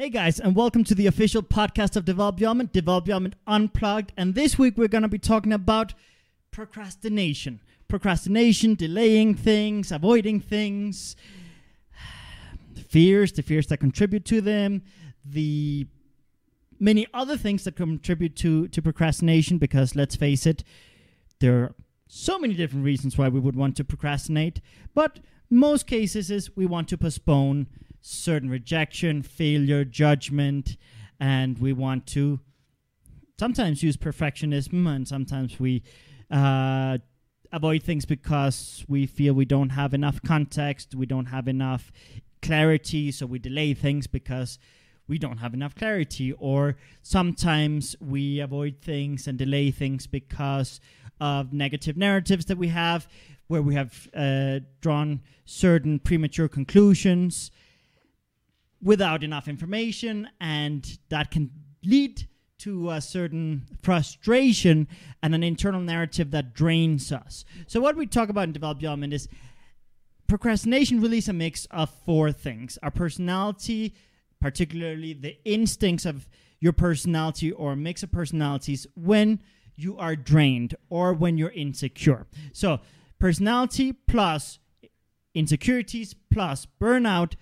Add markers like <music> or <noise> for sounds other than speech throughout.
Hey guys, and welcome to the official podcast of Develop Beyond, Develop Beyond Unplugged. And this week we're going to be talking about procrastination. Procrastination, delaying things, avoiding things, fears, the fears that contribute to them, the many other things that contribute to, to procrastination, because let's face it, there are so many different reasons why we would want to procrastinate. But most cases is we want to postpone certain rejection, failure, judgment, and we want to sometimes use perfectionism, and sometimes we uh, avoid things because we feel we don't have enough context, we don't have enough clarity, so we delay things because we don't have enough clarity, or sometimes we avoid things and delay things because of negative narratives that we have, where we have uh, drawn certain premature conclusions without enough information, and that can lead to a certain frustration and an internal narrative that drains us. So, what we talk about in Develop Your Element is procrastination really is a mix of four things our personality, particularly the instincts of your personality or mix of personalities when you are drained or when you're insecure. So, personality plus insecurities plus burnout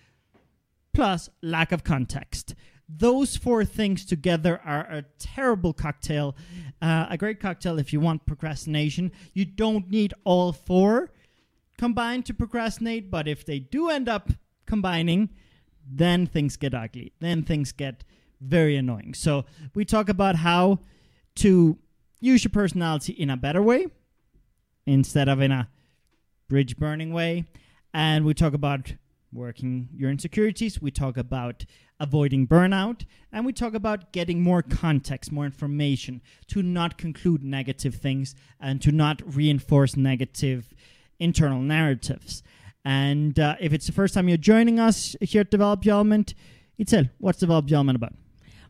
plus lack of context. Those four things together are a terrible cocktail. Uh, a great cocktail if you want procrastination. You don't need all four combined to procrastinate, but if they do end up combining, then things get ugly. Then things get very annoying. So we talk about how to use your personality in a better way instead of in a bridge burning way. And we talk about working your insecurities. We talk about avoiding burnout. And we talk about getting more context, more information to not conclude negative things and to not reinforce negative internal narratives. And uh, if it's the first time you're joining us here at Develop Your Element, Itzel, what's Develop Your Element about?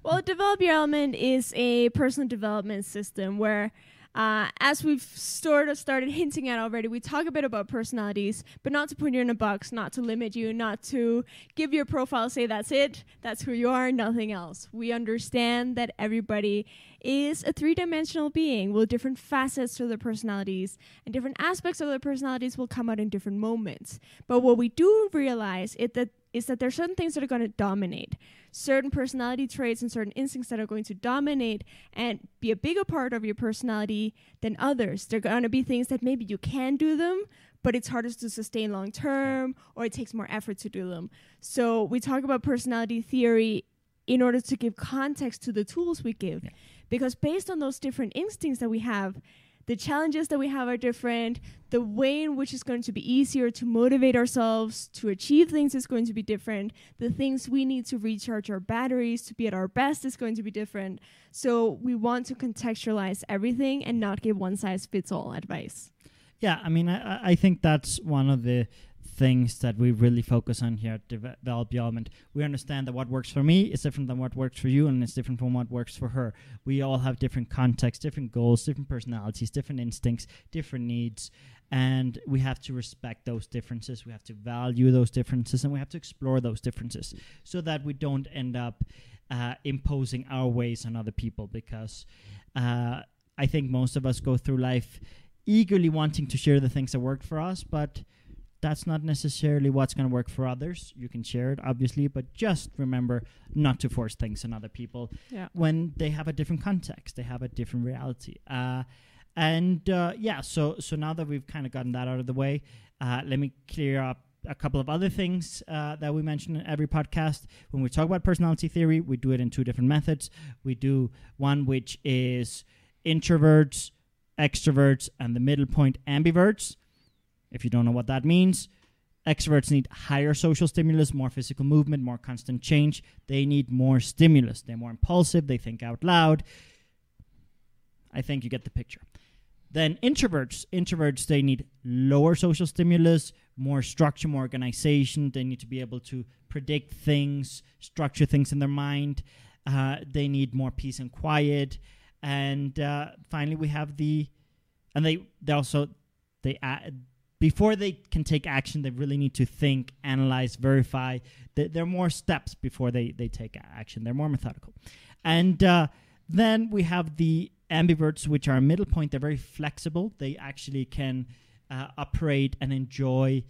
Well, Develop Your Element is a personal development system where uh, as we've sort of started <laughs> hinting at already, we talk a bit about personalities, but not to put you in a box, not to limit you, not to give your profile, say that's it, that's who you are, nothing else. We understand that everybody is a three dimensional being with different facets to their personalities, and different aspects of their personalities will come out in different moments. But what we do realize is that is that there are certain things that are going to dominate certain personality traits and certain instincts that are going to dominate and be a bigger part of your personality than others. There are going to be things that maybe you can do them, but it's harder to sustain long term or it takes more effort to do them. So we talk about personality theory in order to give context to the tools we give. Yeah. Because based on those different instincts that we have, the challenges that we have are different. The way in which it's going to be easier to motivate ourselves to achieve things is going to be different. The things we need to recharge our batteries to be at our best is going to be different. So we want to contextualize everything and not give one size fits all advice. Yeah, I mean, I, I think that's one of the things that we really focus on here at Develop Element. We understand that what works for me is different than what works for you, and it's different from what works for her. We all have different contexts, different goals, different personalities, different instincts, different needs, and we have to respect those differences. We have to value those differences, and we have to explore those differences so that we don't end up uh, imposing our ways on other people. Because uh, I think most of us go through life eagerly wanting to share the things that work for us, but that's not necessarily what's going to work for others. You can share it, obviously, but just remember not to force things on other people yeah. when they have a different context, they have a different reality. Uh, and uh, yeah, so so now that we've kind of gotten that out of the way, uh, let me clear up a couple of other things uh, that we mention in every podcast. When we talk about personality theory, we do it in two different methods. We do one which is introverts, extroverts, and the middle point ambiverts. If you don't know what that means, extroverts need higher social stimulus, more physical movement, more constant change. They need more stimulus. They're more impulsive, they think out loud. I think you get the picture. Then introverts, introverts they need lower social stimulus, more structure, more organization. They need to be able to predict things, structure things in their mind. Uh, they need more peace and quiet. And uh, finally, we have the, and they they also they add before they can take action, they really need to think, analyze, verify. There are more steps before they, they take action. They're more methodical. And uh, then we have the ambiverts, which are a middle point. They're very flexible. They actually can uh, operate and enjoy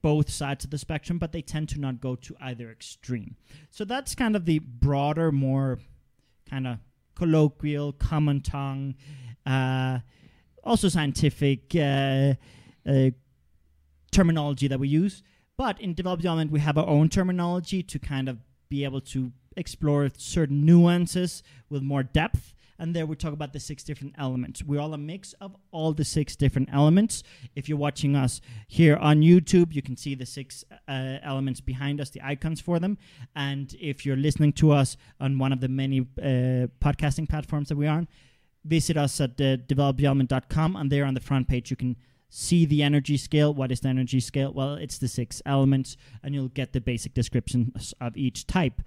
both sides of the spectrum, but they tend to not go to either extreme. So that's kind of the broader, more kind of colloquial, common tongue, uh, also scientific uh, uh, terminology that we use. But in Develop Your Element, we have our own terminology to kind of be able to explore certain nuances with more depth. And there we talk about the six different elements. We're all a mix of all the six different elements. If you're watching us here on YouTube, you can see the six uh, elements behind us, the icons for them. And if you're listening to us on one of the many uh, podcasting platforms that we are on, visit us at uh, developyourelement.com. And there on the front page, you can see the energy scale. What is the energy scale? Well, it's the six elements, and you'll get the basic descriptions of each type.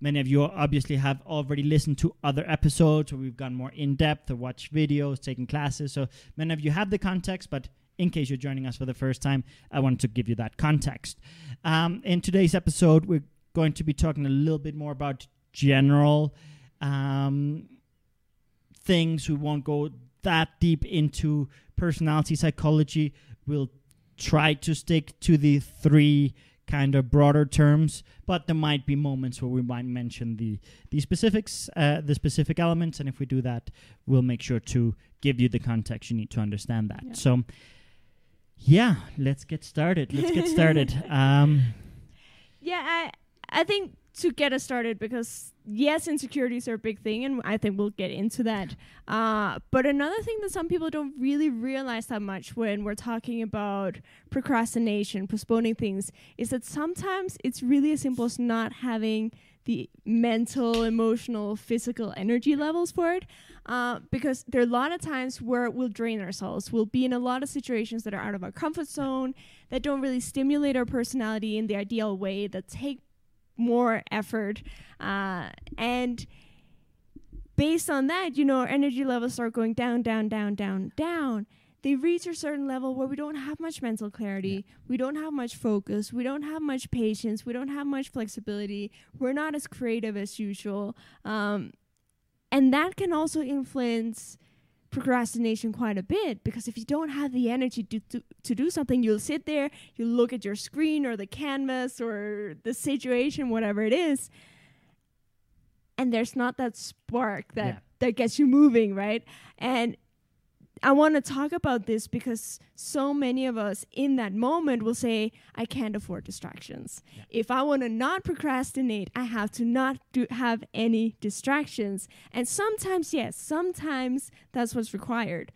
Many of you obviously have already listened to other episodes where we've gone more in depth or watched videos, taken classes. So many of you have the context, but in case you're joining us for the first time, I wanted to give you that context. Um, in today's episode, we're going to be talking a little bit more about general um, things. We won't go that deep into personality psychology. We'll try to stick to the three kind of broader terms, but there might be moments where we might mention the the specifics, uh, the specific elements, and if we do that, we'll make sure to give you the context you need to understand that. Yeah. So, yeah, let's get started. Let's get started. <laughs> Um, Yeah, I I think to get us started because yes, insecurities are a big thing, and I think we'll get into that. Uh, but another thing that some people don't really realize that much when we're talking about procrastination, postponing things, is that sometimes it's really as simple as not having the mental, emotional, physical energy levels for it. Uh, because there are a lot of times where we'll drain ourselves. We'll be in a lot of situations that are out of our comfort zone, that don't really stimulate our personality in the ideal way, that take more effort. Uh, and based on that, you know, our energy levels start going down, down, down, down, down. They reach a certain level where we don't have much mental clarity, we don't have much focus, we don't have much patience, we don't have much flexibility, we're not as creative as usual. Um, and that can also influence procrastination quite a bit because if you don't have the energy to, to, to do something, you'll sit there, you look at your screen or the canvas or the situation, whatever it is, and there's not that spark that, Yeah. that gets you moving, right? And I want to talk about this because so many of us in that moment will say, I can't afford distractions. Yeah. If I want to not procrastinate, I have to not do, have any distractions. And sometimes, yes, sometimes that's what's required.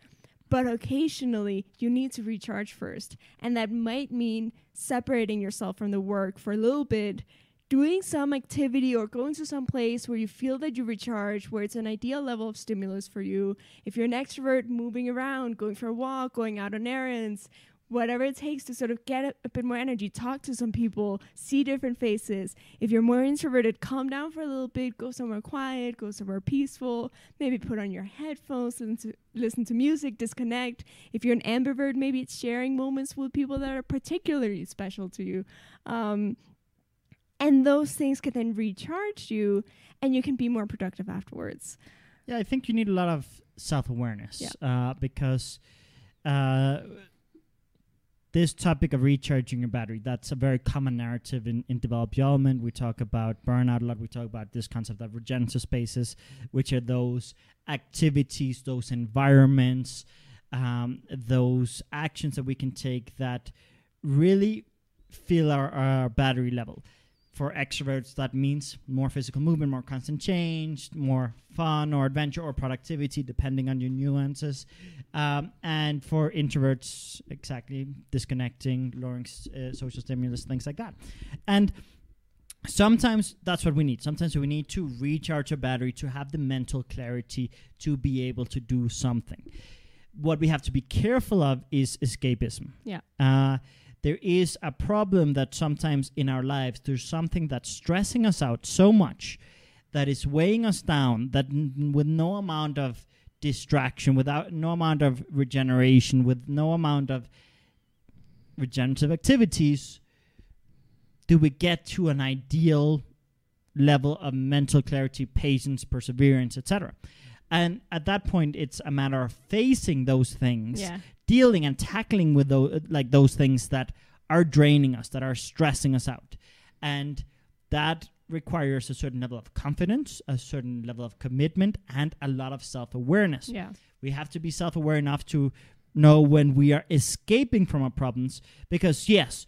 But occasionally, you need to recharge first. And that might mean separating yourself from the work for a little bit, doing some activity or going to some place where you feel that you recharge, where it's an ideal level of stimulus for you. If you're an extrovert, moving around, going for a walk, going out on errands, whatever it takes to sort of get a, a bit more energy, talk to some people, see different faces. If you're more introverted, calm down for a little bit, go somewhere quiet, go somewhere peaceful, maybe put on your headphones and to listen to music, disconnect. If you're an ambivert, maybe it's sharing moments with people that are particularly special to you. Um, and those things can then recharge you and you can be more productive afterwards. Yeah, I think you need a lot of self awareness Yeah. uh, because uh, this topic of recharging your battery that's a very common narrative in, in Develop Your Element. We talk about burnout a lot. We talk about this concept of regenerative spaces, which are those activities, those environments, um, those actions that we can take that really fill our, our battery level for extroverts, that means more physical movement, more constant change, more fun or adventure or productivity, depending on your nuances. Um, and for introverts, exactly disconnecting, lowering uh, social stimulus, things like that. And sometimes that's what we need. Sometimes we need to recharge our battery to have the mental clarity to be able to do something. What we have to be careful of is escapism. Yeah. Uh, there is a problem that sometimes in our lives there's something that's stressing us out so much that is weighing us down that n- with no amount of distraction without no amount of regeneration with no amount of regenerative activities do we get to an ideal level of mental clarity, patience, perseverance, etc. And at that point, it's a matter of facing those things, Yeah. dealing and tackling with those like those things that are draining us, that are stressing us out, and that requires a certain level of confidence, a certain level of commitment, and a lot of self awareness. Yeah. We have to be self aware enough to know when we are escaping from our problems. Because, yes,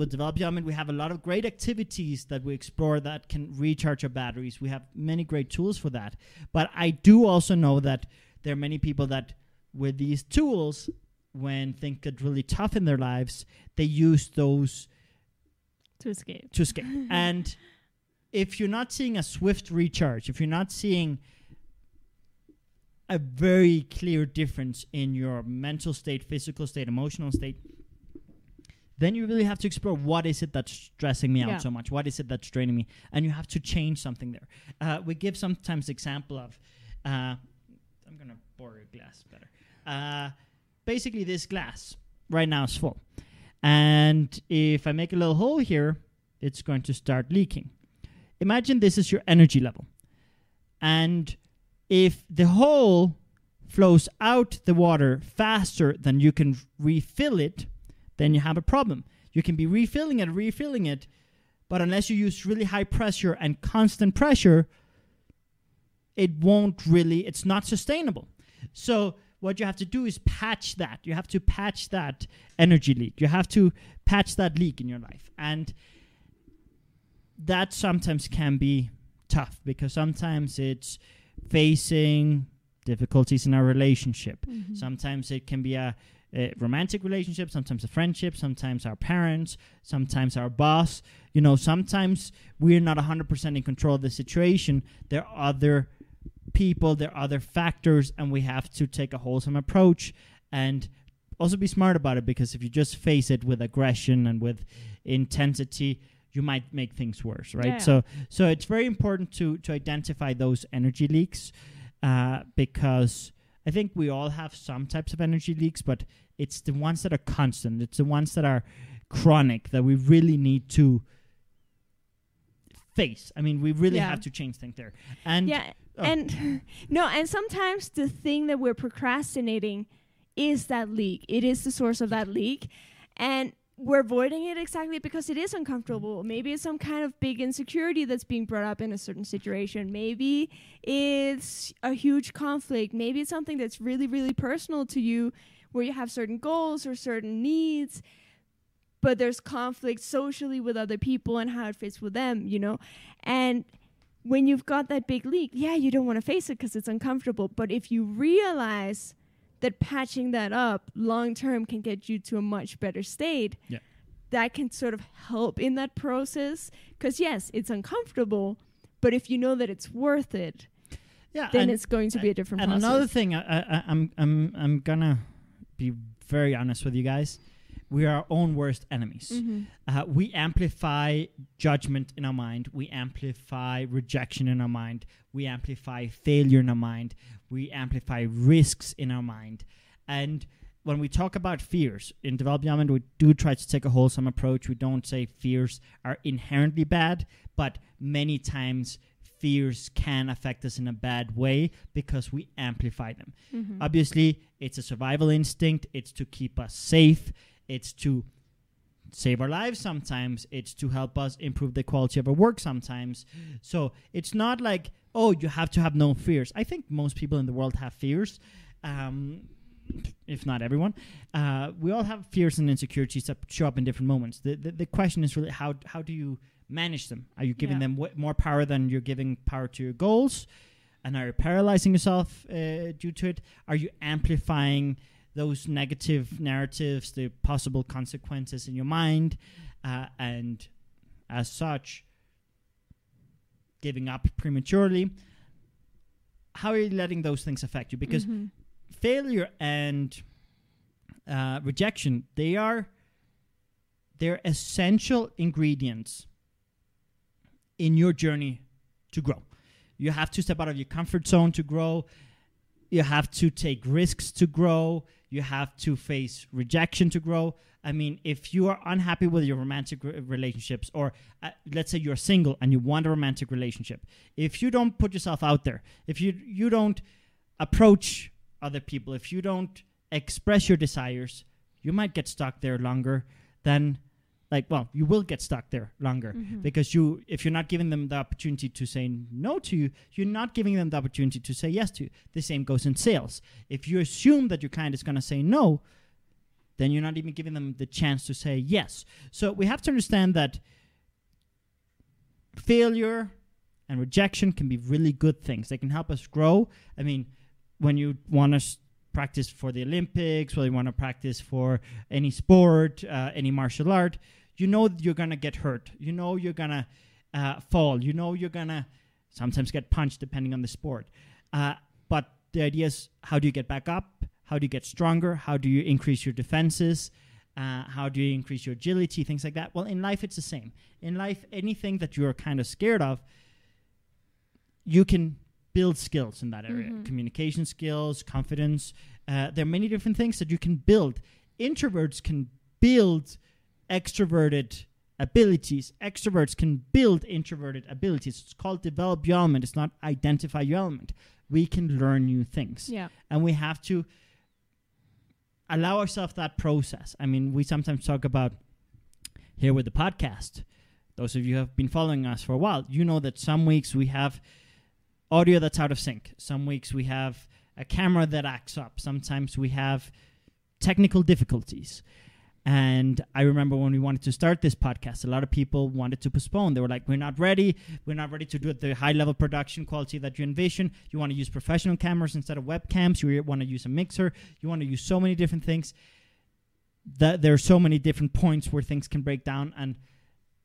with Develop Your Element, we have a lot of great activities that we explore that can recharge our batteries. We have many great tools for that. But I do also know that there are many people that, with these tools, when things get really tough in their lives, they use those To escape. to escape. <laughs> and if you're not seeing a swift recharge, if you're not seeing a very clear difference in your mental state, physical state, emotional state, then you really have to explore what is it that's stressing me out Yeah. so much? What is it that's draining me? And you have to change something there. Uh, we give sometimes example of, uh, I'm gonna pour a glass better. Uh, basically, this glass right now is full, and if I make a little hole here, it's going to start leaking. Imagine this is your energy level, and if the hole flows out the water faster than you can refill it, then you have a problem. You can be refilling it, refilling it, but unless you use really high pressure and constant pressure, it won't really, it's not sustainable. So, what you have to do is patch that. You have to patch that energy leak. You have to patch that leak in your life. And that sometimes can be tough because sometimes it's facing difficulties in our relationship. Mhm. Sometimes it can be a, a romantic relationship, sometimes a friendship, sometimes our parents, sometimes our boss. You know, sometimes we're not 100% in control of the situation. There are other people, there are other factors, and we have to take a wholesome approach and also be smart about it because if you just face it with aggression and with intensity, you might make things worse, right? Yeah. So, so it's very important to to identify those energy leaks uh, because I think we all have some types of energy leaks, but it's the ones that are constant. It's the ones that are chronic that we really need to face. I mean, we really Yeah. have to change things there. And yeah. oh. And <laughs> no, and sometimes the thing that we're procrastinating is that leak. It is the source of that leak. And we're avoiding it exactly because it is uncomfortable. Maybe it's some kind of big insecurity that's being brought up in a certain situation. Maybe it's a huge conflict. Maybe it's something that's really, really personal to you where you have certain goals or certain needs, but there's conflict socially with other people and how it fits with them, you know? And when you've got that big leak, yeah, you don't want to face it because it's uncomfortable. But if you realize that patching that up long term can get you to a much better state, Yeah. that can sort of help in that process. Because, yes, it's uncomfortable, but if you know that it's worth it, yeah, then it's going to be a different and process. another thing, I, I, I'm I'm I'm gonna be very honest with you guys. We are our own worst enemies. Mhm. Uh, we amplify judgment in our mind. We amplify rejection in our mind. We amplify failure in our mind. We amplify risks in our mind. And when we talk about fears in Develop Your Element, we do try to take a wholesome approach. We don't say fears are inherently bad, but many times fears can affect us in a bad way because we amplify them. Mhm. Obviously, it's a survival instinct. It's to keep us safe. It's to save our lives sometimes. It's to help us improve the quality of our work sometimes. So it's not like, oh, you have to have no fears. I think most people in the world have fears. Um, if not everyone, uh, we all have fears and insecurities that show up in different moments. The, the, the question is really how how do you manage them? Are you giving Yeah. them w- more power than you're giving power to your goals? And are you paralyzing yourself uh, due to it? Are you amplifying those negative narratives, the possible consequences in your mind, uh, and as such, giving up prematurely? How are you letting those things affect you? Because Mhm. failure and uh, rejection they are they're essential ingredients in your journey to grow you have to step out of your comfort zone to grow you have to take risks to grow You have to face rejection to grow. I mean, if you are unhappy with your romantic re- relationships, or uh, let's say you're single and you want a romantic relationship, if you don't put yourself out there, if you you don't approach other people, if you don't express your desires, you might get stuck there longer than like well you will get stuck there longer Mhm. because you if you're not giving them the opportunity to say no to you you're not giving them the opportunity to say yes to you. The same goes in sales. If you assume that your client is going to say no then you're not even giving them the chance to say yes. So we have to understand that failure and rejection can be really good things. They can help us grow. I mean when you want to s- practice for the olympics or you want to practice for any sport uh, any martial art you know you're gonna get hurt. You know you're gonna uh, fall. You know you're gonna sometimes get punched, depending on the sport. Uh, but the idea is how do you get back up? How do you get stronger? How do you increase your defenses? Uh, how do you increase your agility? Things like that. Well, in life, it's the same. In life, anything that you're kind of scared of, you can build skills in that area Mhm. communication skills, confidence. Uh, there are many different things that you can build. Introverts can build extroverted abilities. Extroverts can build introverted abilities. It's called develop your element. It's not identify your element. We can learn new things. Yeah. And we have to allow ourselves that process. I mean, we sometimes talk about here with the podcast. Those of you who have been following us for a while, you know that some weeks we have audio that's out of sync. Some weeks we have a camera that acts up. Sometimes we have technical difficulties. And I remember when we wanted to start this podcast, a lot of people wanted to postpone. They were like, We're not ready. We're not ready to do it the high level production quality that you envision. You want to use professional cameras instead of webcams. You want to use a mixer. You want to use so many different things. That there are so many different points where things can break down. And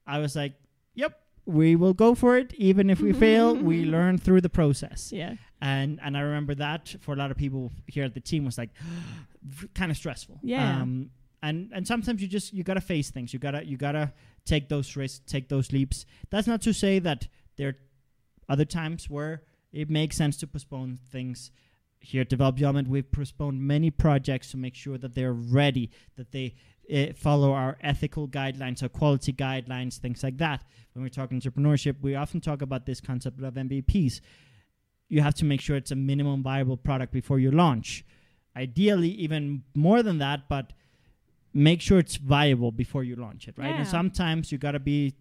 I was like, Yep, we will go for it. Even if we fail, we <laughs> learn through the process Yeah. and and I remember that for a lot of people here at the team was like <gasps> kind of stressful. Yeah. Um, and and sometimes you just you gotta face things. You gotta you gotta take those risks, take those leaps. That's not to say that there are other times where it makes sense to postpone things. Here at Develop Element, we've postponed many projects to make sure that they're ready, that they uh, follow our ethical guidelines, our quality guidelines, things like that. When we talk entrepreneurship, we often talk about this concept of MVPs you have to make sure it's a minimum viable product before you launch. Ideally, even more than that, but make sure it's viable before you launch it, right? Yeah. And sometimes you got to be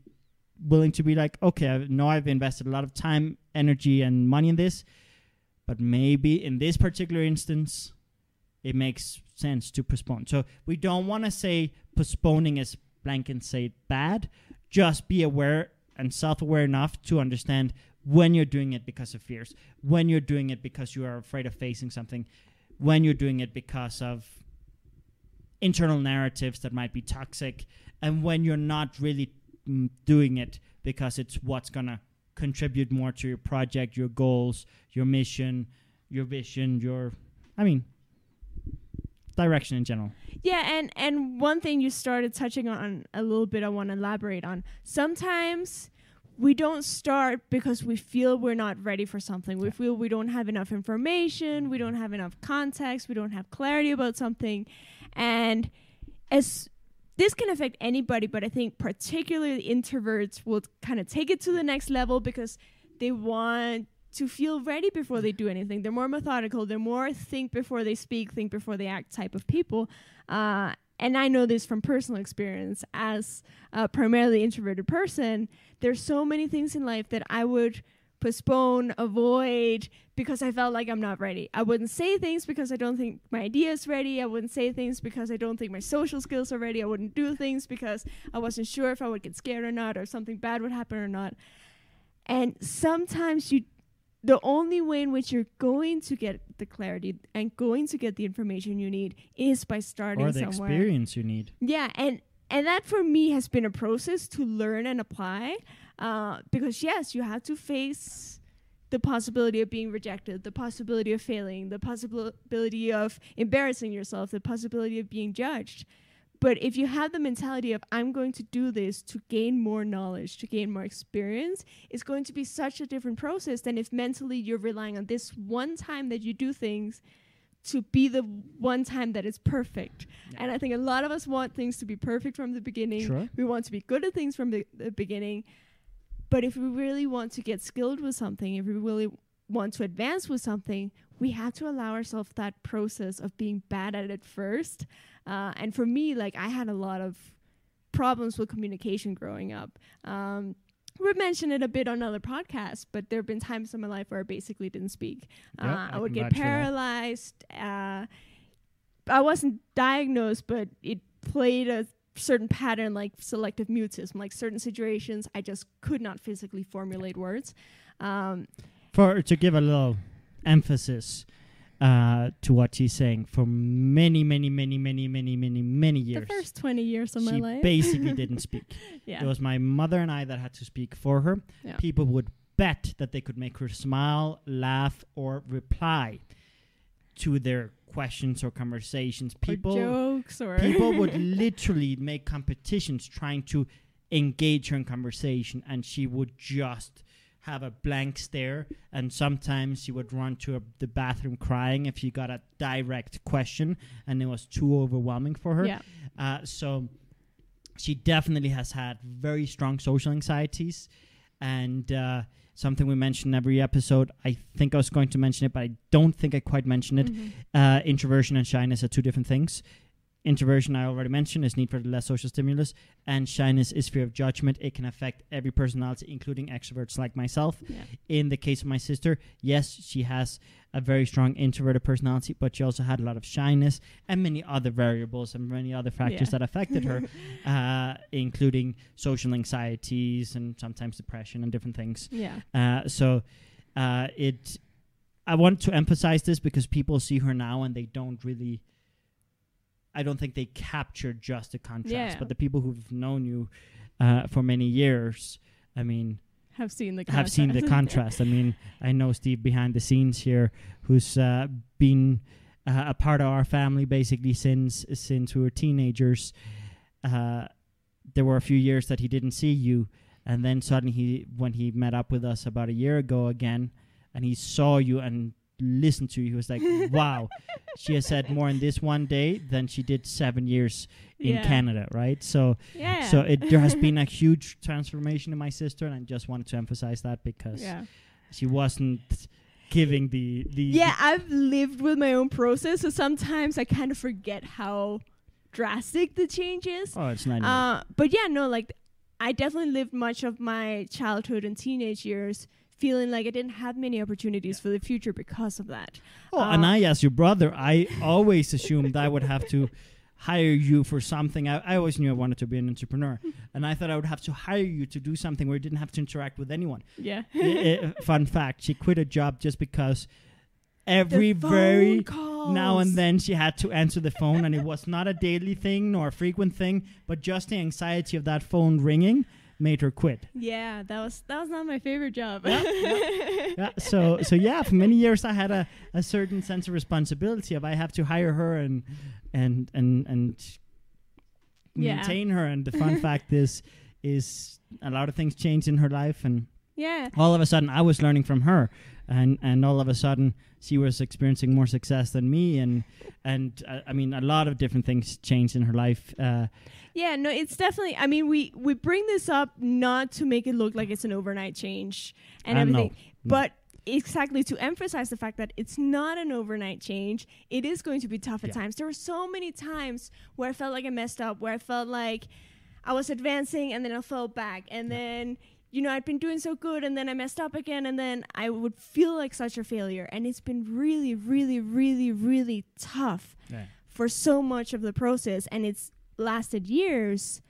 willing to be like, okay, I know I've invested a lot of time, energy, and money in this, but maybe in this particular instance, it makes sense to postpone. So we don't want to say postponing is blank and say bad. Just be aware and self-aware enough to understand when you're doing it because of fears, when you're doing it because you are afraid of facing something, when you're doing it because of internal narratives that might be toxic, and when you're not really mm, doing it because it's what's going to contribute more to your project, your goals, your mission, your vision, your, I mean, direction in general. Yeah, and and one thing you started touching on a little bit I want to elaborate on. Sometimes we don't start because we feel we're not ready for something. We feel we don't have enough information, we don't have enough context, we don't have clarity about something. And as this can affect anybody, but I think particularly introverts will kind of take it to the next level because they want to feel ready before they do anything. They're more methodical. They're more think before they speak, think before they act type of people. Uh, and I know this from personal experience as a primarily introverted person. There's so many things in life that I would postpone, avoid because I felt like I'm not ready. I wouldn't say things because I don't think my idea is ready. I wouldn't say things because I don't think my social skills are ready. I wouldn't do things because I wasn't sure if I would get scared or not or something bad would happen or not. And sometimes you the only way in which you're going to get the clarity and going to get the information you need is by starting or the somewhere. experience you need. Yeah, and and that for me has been a process to learn and apply. Uh, because yes, you have to face the possibility of being rejected, the possibility of failing, the possibility of embarrassing yourself, the possibility of being judged. But if you have the mentality of I'm going to do this to gain more knowledge, to gain more experience, it's going to be such a different process than if mentally you're relying on this one time that you do things to be the one time that is perfect. Yeah. And I think a lot of us want things to be perfect from the beginning. Sure. We want to be good at things from the, the beginning. But if we really want to get skilled with something, if we really want to advance with something, we have to allow ourselves that process of being bad at it first. Uh, and for me, like I had a lot of problems with communication growing up. Um, we mentioned it a bit on other podcasts, but there have been times in my life where I basically didn't speak. Yep, uh, I would get vouch for that. paralyzed. Uh, I wasn't diagnosed, but it played a certain pattern like selective mutism. Like certain situations, I just could not physically formulate words. Um, For to give a little emphasis uh, to what she's saying, for many, many, many, many, many, many, many years, the first 20 years of my she life. basically didn't <laughs> speak. yeah. It was my mother and I that had to speak for her. Yeah. People would bet that they could make her smile, laugh, or reply to their questions or conversations. People jokes or people would <laughs> literally make competitions trying to engage her in conversation and she would just have a blank stare and sometimes she would run to a, the bathroom crying if she got a direct question and it was too overwhelming for her yeah. uh, so she definitely has had very strong social anxieties and uh, something we mention every episode i think i was going to mention it but i don't think i quite mentioned it Mhm. uh, introversion and shyness are two different things. Introversion, I already mentioned, is need for less social stimulus, and shyness is fear of judgment. It can affect every personality, including extroverts like myself. Yeah. In the case of my sister, yes, she has a very strong introverted personality, but she also had a lot of shyness and many other variables and many other factors Yeah. that affected her, <laughs> uh, including social anxieties and sometimes depression and different things. Yeah. Uh, so uh, it, I want to emphasize this because people see her now and they don't really. I don't think they capture just the contrast, Yeah. but the people who've known you uh, for many years, I mean, Have seen the have seen the <laughs> contrast. I mean, I know Steve behind the scenes here, who's uh, been uh, a part of our family basically since since we were teenagers. Uh, there were a few years that he didn't see you, and then suddenly he, when he met up with us about a year ago again, and he saw you and listened to you, he was like, "Wow, she has said more in this one day than she did seven years in Yeah. Canada." Right? So. Yeah. So it there has been a <laughs> huge transformation in my sister, and I just wanted to emphasize that because yeah. she wasn't giving the the Yeah, I've lived with my own process, so sometimes I kind of forget how drastic the change is. oh, it's not. Uh, but yeah, no, like I definitely lived much of my childhood and teenage years feeling like I didn't have many opportunities for the future because of that. oh, and uh, I, as your brother, I always assumed I would have to hire you for something. I, I always knew I wanted to be an entrepreneur, <laughs> and I thought I would have to hire you to do something where you didn't have to interact with anyone. Yeah. I- I- <laughs> fun fact: she quit a job just because every very phone now and then she had to answer the phone and it was not a daily thing nor a frequent thing but just the anxiety of that phone ringing made her quit Yeah, that was that was not my favorite job. <laughs> yeah so so yeah for many years i had a, a certain sense of responsibility of i have to hire her and and and and Yeah. maintain her and the fun fact is is a lot of things changed in her life and yeah. all of a sudden I was learning from her and and all of a sudden she was experiencing more success than me and and uh, I mean a lot of different things changed in her life uh, Yeah, no, it's definitely. I mean, we we bring this up not to make it look like it's an overnight change and Uh, no, everything, no. but exactly to emphasize the fact that it's not an overnight change. It is going to be tough at Yeah. times. There were so many times where I felt like I messed up, where I felt like I was advancing and then I fell back, and then you know I'd been doing so good and then I messed up again, and then I would feel like such a failure. And it's been really, really, really, really tough for so much of the process and it's lasted years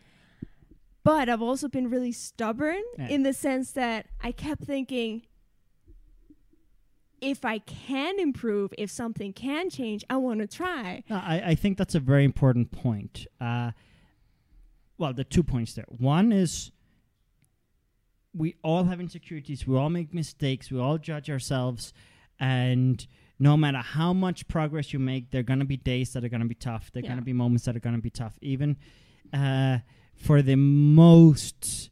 but i've also been really stubborn Yeah. in the sense that i kept thinking if i can improve if something can change i want to try No, I, I think that's a very important point. Uh, well, the two points there. One is we all have insecurities, we all make mistakes, we all judge ourselves, and no matter how much progress you make, there are going to be days that are going to be tough. There are Yeah. going to be moments that are going to be tough. Even uh, for the most,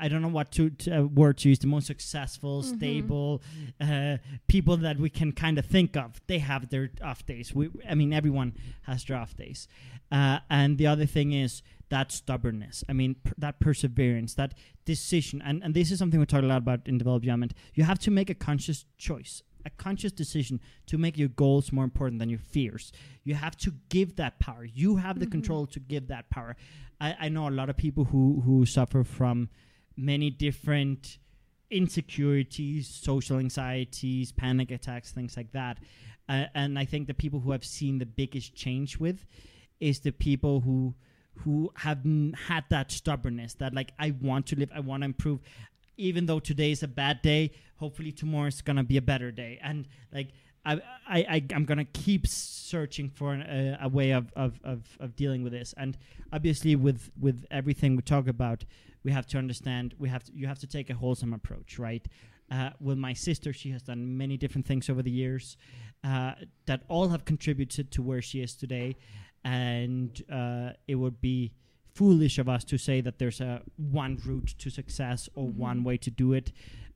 I don't know what to, to uh, word to use. The most successful, Mhm. stable uh, people that we can kind of think of. They have their off days. We, I mean, everyone has their off days. Uh, and the other thing is that stubbornness. I mean, per- that perseverance, that decision. And and this is something we talk a lot about in development. You have to make a conscious choice. A conscious decision to make your goals more important than your fears. You have to give that power. You have the Mhm. control to give that power. I, I know a lot of people who who suffer from many different insecurities, social anxieties, panic attacks, things like that. Uh, and I think the people who have seen the biggest change with is the people who who have had that stubbornness that like I want to live, I want to improve, even though today is a bad day. Hopefully tomorrow is gonna be a better day, and like I I, I I'm gonna keep searching for an, a, a way of, of, of, of dealing with this. And obviously with with everything we talk about, we have to understand we have to you have to take a wholesome approach, right? Uh, with my sister, she has done many different things over the years uh, that all have contributed to where she is today, and uh, it would be foolish of us to say that there's a one route to success or Mhm. one way to do it.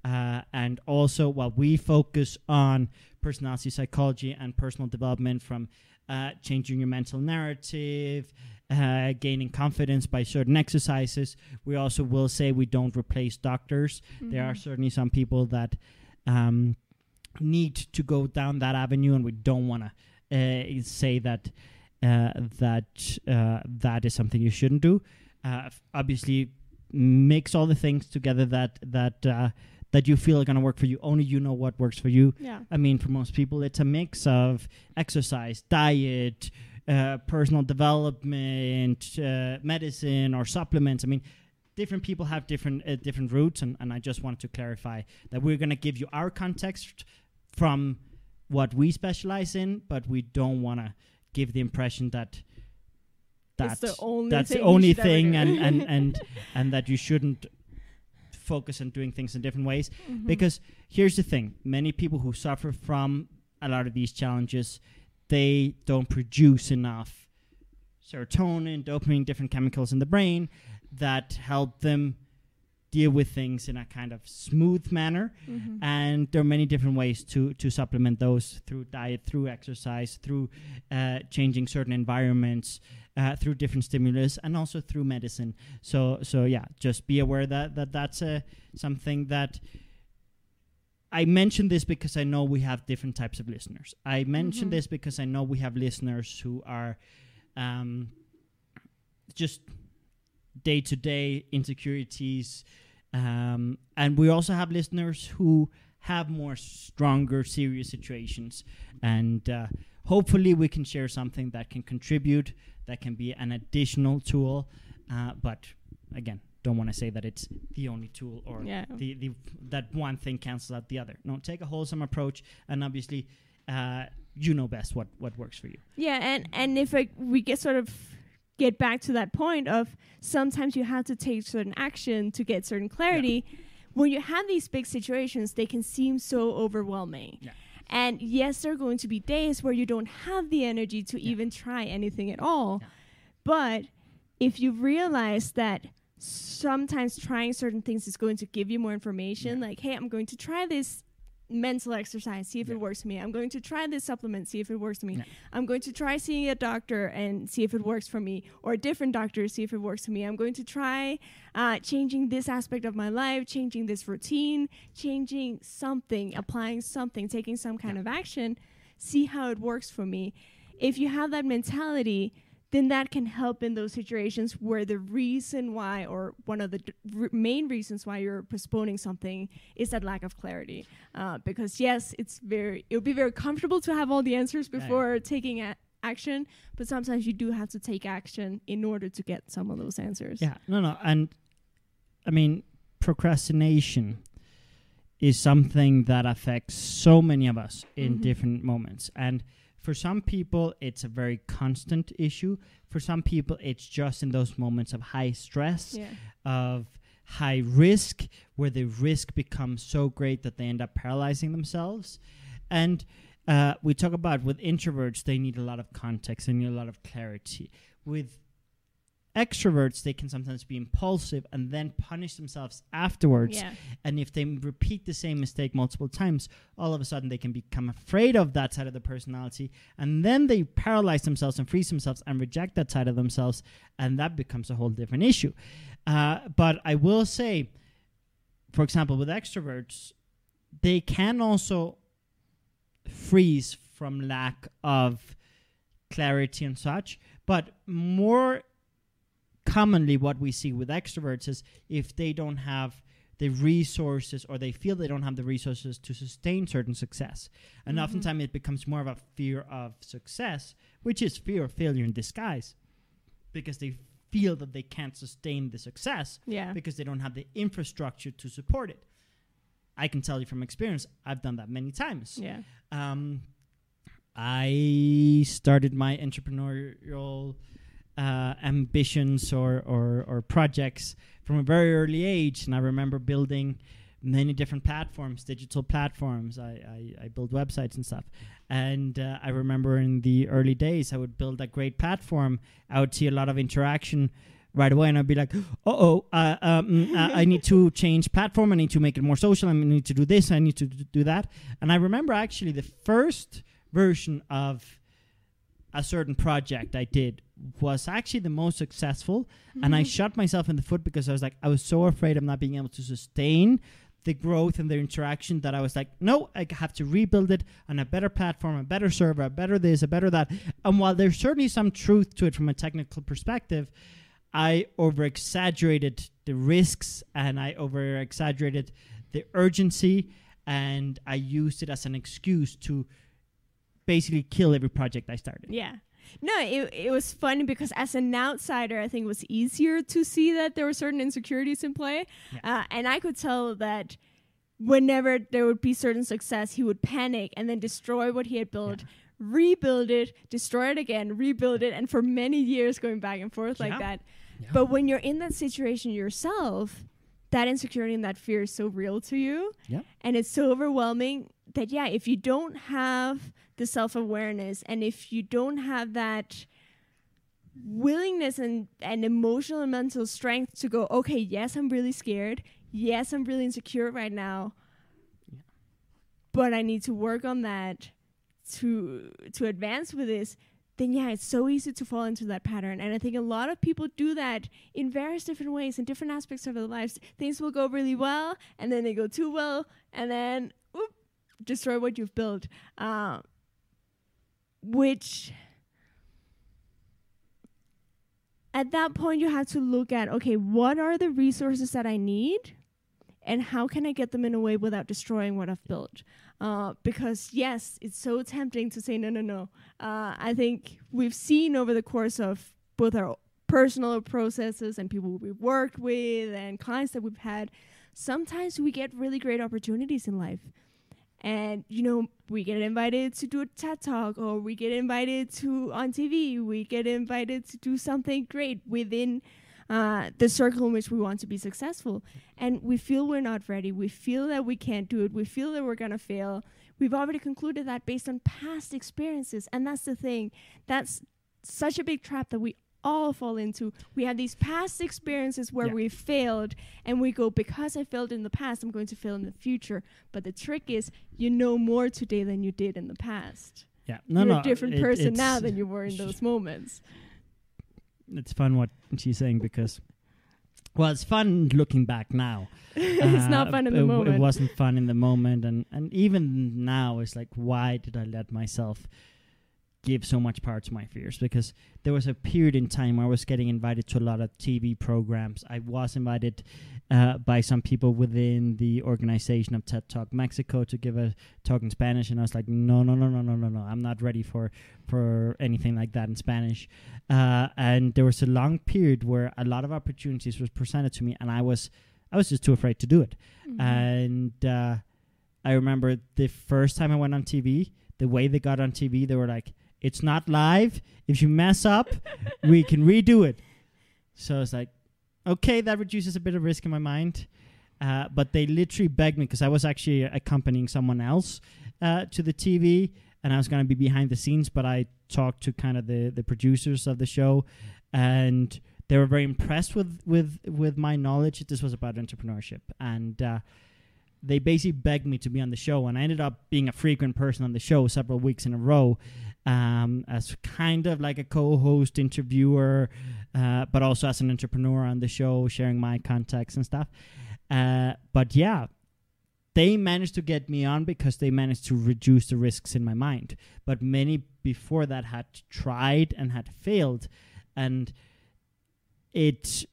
Uh, and also, while we focus on personality psychology and personal development from uh, changing your mental narrative, uh, gaining confidence by certain exercises, we also will say we don't replace doctors. There are Mhm. certainly some people that um, need to go down that avenue, and we don't want to uh, say that that uh, that is something you shouldn't do. Uh, obviously, mix all the things together that that uh, that you feel are going to work for you. Only you know what works for you. yeah. I mean, for most people, it's a mix of exercise, diet, uh, personal development, uh, medicine, or supplements. I mean, different people have different uh, different routes, and, and I just wanted to clarify that we're going to give you our context from what we specialize in, but we don't want to give the impression that that's the only that's thing the only thing, and, and <laughs> and and that you shouldn't focus on doing things in different ways. Mhm. because here's the thing. Many people who suffer from a lot of these challenges they don't produce enough serotonin dopamine different chemicals in the brain that help them deal with things in a kind of smooth manner Mhm. and there are many different ways to to supplement those through diet through exercise through uh, changing certain environments uh, through different stimulus and also through medicine so so yeah just be aware that that that's a something that I mention this because I know we have different types of listeners. I mention Mhm. this because I know we have listeners who are um, just day to day insecurities, um, and we also have listeners who have more stronger, serious situations. And uh, hopefully, we can share something that can contribute, that can be an additional tool. Uh, but again, don't want to say that it's the only tool or Yeah. the, the that one thing cancels out the other. No, take a wholesome approach, and obviously, uh, you know best what what works for you. Yeah, and and if like, we get sort of get back to that point of sometimes you have to take certain action to get certain clarity. When you have these big situations, they can seem so overwhelming. Yeah. And yes, there are going to be days where you don't have the energy to Yeah. even try anything at all. Yeah. But if you realize that sometimes trying certain things is going to give you more information, Yeah. like, hey, I'm going to try this mental exercise, see if Yeah. it works for me. I'm going to try this supplement, see if it works for me. Yeah. I'm going to try seeing a doctor and see if it works for me, or a different doctor, see if it works for me. I'm going to try uh, changing this aspect of my life, changing this routine, changing something, applying something, taking some kind of action, see how it works for me. If you have that mentality, then that can help in those situations where the reason why, or one of the d- r- main reasons why you're postponing something, is that lack of clarity. Uh, because yes, it's very, it would be very comfortable to have all the answers before taking a- action, but sometimes you do have to take action in order to get some of those answers. Yeah, no, no, and I mean procrastination is something that affects so many of us in Mhm. different moments, and for some people it's a very constant issue. For some people it's just in those moments of high stress. Yeah. of high risk where the risk becomes so great that they end up paralyzing themselves and uh, we talk about with introverts they need a lot of context they need a lot of clarity with extroverts they can sometimes be impulsive and then punish themselves afterwards Yeah. And if they repeat the same mistake multiple times all of a sudden they can become afraid of that side of the personality. And then they paralyze themselves and freeze themselves and reject that side of themselves. And that becomes a whole different issue. Uh, but i will say for example with extroverts they can also freeze from lack of clarity and such. But more commonly what we see with extroverts is if they don't have the resources or they feel they don't have the resources to sustain certain success and Mhm. oftentimes it becomes more of a fear of success which is fear of failure in disguise because they feel that they can't sustain the success Yeah. because they don't have the infrastructure to support it i can tell you from experience i've done that many times Yeah. um, I started my entrepreneurial uh, ambitions or, or, or projects from a very early age, and I remember building many different platforms, digital platforms. I, I, I build websites and stuff. And uh, I remember in the early days, I would build a great platform. I would see a lot of interaction right away, and I'd be like, "Uh-oh, uh, um, uh, I need to <laughs> change platform. I need to make it more social. I need to do this. I need to do that." And I remember actually the first version of a certain project I did was actually the most successful, and I Mhm. shot myself in the foot because I was like, I was so afraid of not being able to sustain the growth and the interaction that I was like, no, I have to rebuild it on a better platform, a better server, a better this, a better that. And while there's certainly some truth to it from a technical perspective, I over exaggerated the risks and I over exaggerated the urgency and I used it as an excuse to basically kill every project I started. Yeah. No, it, it was funny because as an outsider, I think it was easier to see that there were certain insecurities in play. Yeah. Uh, and I could tell that whenever there would be certain success, he would panic and then destroy what he had built, rebuild it, destroy it again, rebuild it, and for many years going back and forth like that. Yeah. But when you're in that situation yourself, that insecurity and that fear is so real to you. Yeah. And it's so overwhelming that, yeah, if you don't have the self awareness and if you don't have that willingness and, and emotional and mental strength to go, okay, yes, I'm really scared. Yes, I'm really insecure right now. Yeah. But I need to work on that to to advance with this then yeah, it's so easy to fall into that pattern. And I think a lot of people do that in various different ways, in different aspects of their lives. Things will go really well, and then they go too well, and then destroy what you've built. Uh, which at that point you have to look at okay, what are the resources that I need? And how can I get them in a way without destroying what I've built? Uh, because yes, it's so tempting to say no, no, no. Uh, I think we've seen over the course of both our personal processes and people we've worked with and clients that we've had, sometimes we get really great opportunities in life. And you know, we get invited to do a TED talk, or we get invited to on TV. We get invited to do something great within uh, the circle in which we want to be successful. And we feel we're not ready. We feel that we can't do it. We feel that we're to fail. We've already concluded that based on past experiences. And that's the thing. That's such a big trap that we all fall into. We have these past experiences where Yeah. we failed, and we go, because I failed in the past, I'm going to fail in the future. But the trick is, you know more today than you did in the past. Yeah, no, You're no, a different it- person now than you were in <laughs> those moments. It's fun what she's saying because, well, it's fun looking back now. <laughs> it's Uh, not fun in the moment. It wasn't fun in the moment, and and even now, it's like, why did I let myself give so much power to my fears? Because there was a period in time where I was getting invited to a lot of TV programs. I was invited uh, by some people within the organization of TED Talk Mexico to give a talk in Spanish, and I was like, no, no, no, no, no, no, no, I'm not ready for for anything like that in Spanish. Uh, and there was a long period where a lot of opportunities was presented to me, and I was I was just too afraid to do it. Mhm. And uh, I remember the first time I went on TV, the way they got on TV, they were like, "It's not live. If you mess up, we can redo it." So I was like, "Okay, that reduces a bit of risk in my mind." Uh, but they literally begged me because I was actually accompanying someone else uh, to the TV, and I was going to be behind the scenes. But I talked to kind of the the producers of the show, and they were very impressed with with with my knowledge. This was about entrepreneurship, and uh, they basically begged me to be on the show, and I ended up being a frequent person on the show several weeks in a row, um, as kind of like a co-host, interviewer, uh, but also as an entrepreneur on the show, sharing my contacts and stuff. Uh, but yeah, they managed to get me on because they managed to reduce the risks in my mind. But many before that had tried and had failed, and it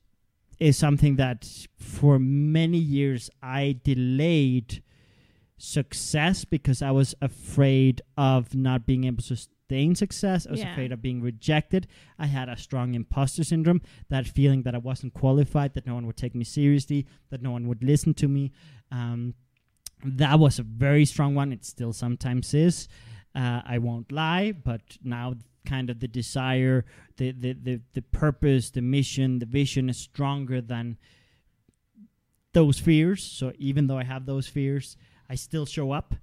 is something that for many years I delayed success because I was afraid of not being able to sustain success. I was Yeah. afraid of being rejected. I had a strong imposter syndrome, that feeling that I wasn't qualified, that no one would take me seriously, that no one would listen to me. Um, that was a very strong one. It still sometimes is. Uh, I won't lie, but now kind of the desire, the, the, the, the purpose, the mission, the vision is stronger than those fears. So even though I have those fears, I still show up.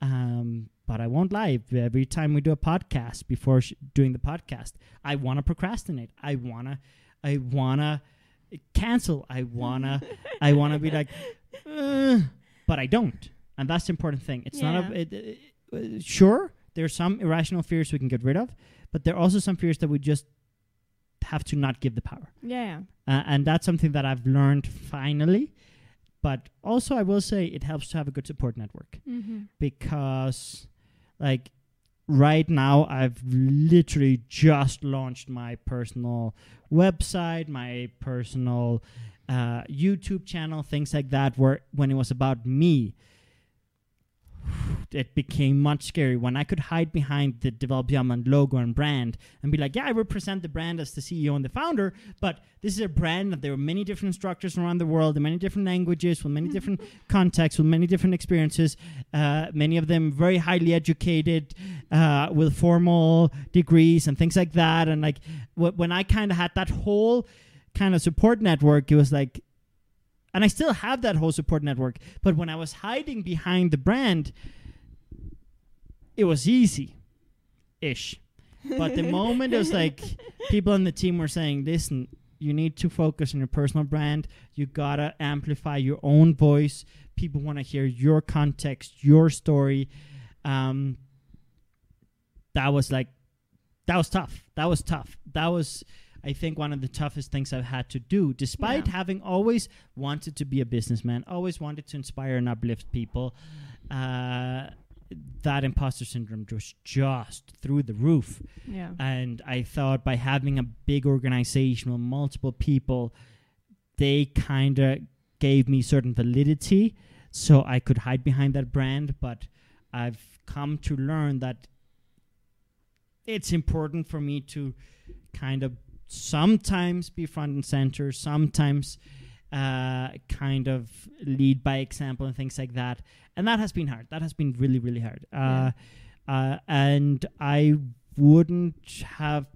Um, but I won't lie. Every time we do a podcast, before sh- doing the podcast, I want to procrastinate. I wanna, I wanna cancel. I wanna, I wanna be like, <laughs> "Uh," but I don't, and that's the important thing. It's not a. It, it, uh, sure, There's some irrational fears we can get rid of, but there are also some fears that we just have to not give the power. Yeah. Uh, and that's something that I've learned finally. But also, I will say it helps to have a good support network Mm-hmm. because, like, right now, I've literally just launched my personal website, my personal uh, YouTube channel, things like that. Where when it was about me, it became much scary when I could hide behind the Develop Your Element logo and brand and be like, yeah, I represent the brand as the CEO and the founder, but this is a brand that there are many different structures around the world in many different languages, with many different contexts, with many different experiences, uh, many of them very highly educated, uh, with formal degrees and things like that. And like wh- when I kind of had that whole kind of support network, it was like, and I still have that whole support network, but when I was hiding behind the brand, it was easy ish. But the moment it was like <laughs> people on the team were saying, listen, you need to focus on your personal brand. You gotta amplify your own voice. People want to hear your context, your story. Um, that was like, that was tough. That was tough. That was, I think, one of the toughest things I've had to do, despite Yeah. having always wanted to be a businessman, always wanted to inspire and uplift people. Uh, that imposter syndrome was just through the roof. Yeah. And I thought by having a big organization with multiple people, they kind of gave me certain validity so I could hide behind that brand. But I've come to learn that it's important for me to kind of sometimes be front and center, sometimes uh, kind of lead by example and things like that. And that has been hard. That has been really, really hard. Uh, uh, and I wouldn't have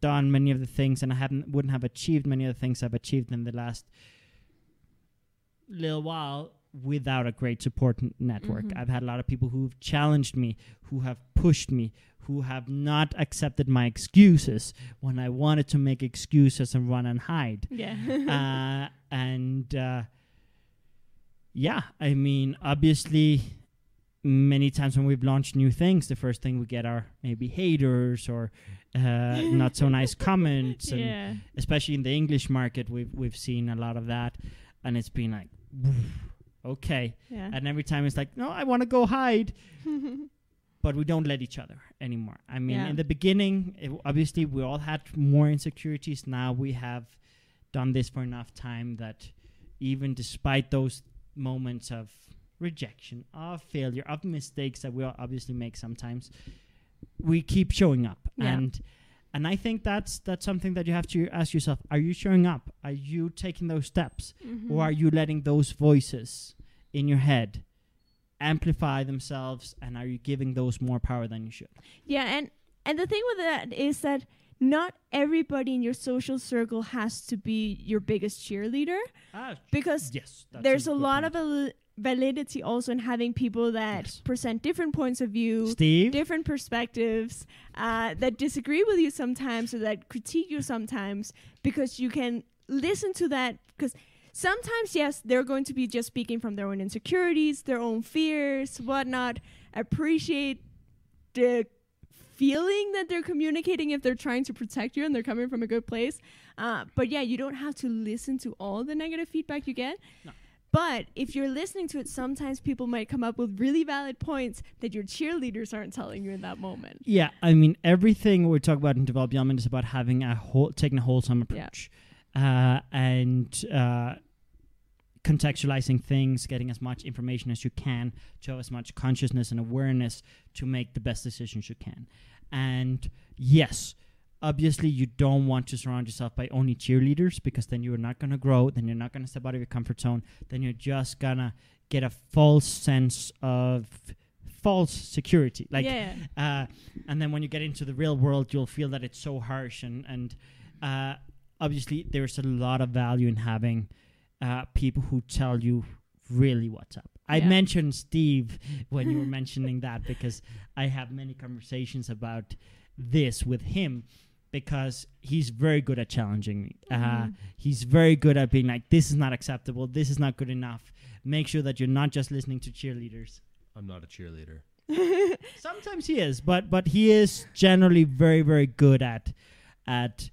done many of the things, and I haven't wouldn't have achieved many of the things I've achieved in the last little while without a great support n- network. Mhm. I've had a lot of people who've challenged me, who have pushed me, who have not accepted my excuses when I wanted to make excuses and run and hide Yeah. uh, and uh, yeah, I mean, obviously, many times when we've launched new things, the first thing we get are maybe haters or uh, <laughs> not so nice comments, and yeah. especially in the English market, we've we've seen a lot of that, and it's been like, okay, Yeah. and every time it's like, no, I want to go hide, <laughs> but we don't let each other anymore. I mean, Yeah. in the beginning, it, obviously, we all had more insecurities. Now we have done this for enough time that even despite those moments of rejection, of failure, of mistakes that we all obviously make sometimes, we keep showing up. Yeah. And and I think that's that's something that you have to ask yourself: Are you showing up? Are you taking those steps? Mhm. or are you letting those voices in your head amplify themselves and are you giving those more power than you should Yeah, and and the thing with that is that not everybody in your social circle has to be your biggest cheerleader ah, because yes there's a good lot point. of el- validity also in having people that Yes. present different points of view, Steve, different perspectives, uh, that disagree with you sometimes or that critique you sometimes, because you can listen to that. Because sometimes, yes, they're going to be just speaking from their own insecurities, their own fears, whatnot. Appreciate the feeling that they're communicating if they're trying to protect you and they're coming from a good place. Uh, but yeah, you don't have to listen to all the negative feedback you get. No. But if you're listening to it, sometimes people might come up with really valid points that your cheerleaders aren't telling you in that moment. Yeah, I mean everything we talk about in Develop Your Element is about having a whole, taking a wholesome Yeah. approach, uh, and uh, contextualizing things, getting as much information as you can, to have as much consciousness and awareness to make the best decisions you can. And yes, obviously you don't want to surround yourself by only cheerleaders because then you're not going to grow, then you're not going to step out of your comfort zone, then you're just gonna get a false sense of false security. Like yeah, uh, and then when you get into the real world, you'll feel that it's so harsh. And and uh, obviously, there's a lot of value in having uh, people who tell you really what's up. I mentioned Steve when you were <laughs> mentioning that because I have many conversations about this with him because he's very good at challenging me. Uh, Mhm. he's very good at being like, "This is not acceptable. This is not good enough." Make sure that you're not just listening to cheerleaders. I'm not a cheerleader. <laughs> Sometimes he is, but but he is generally very very good at at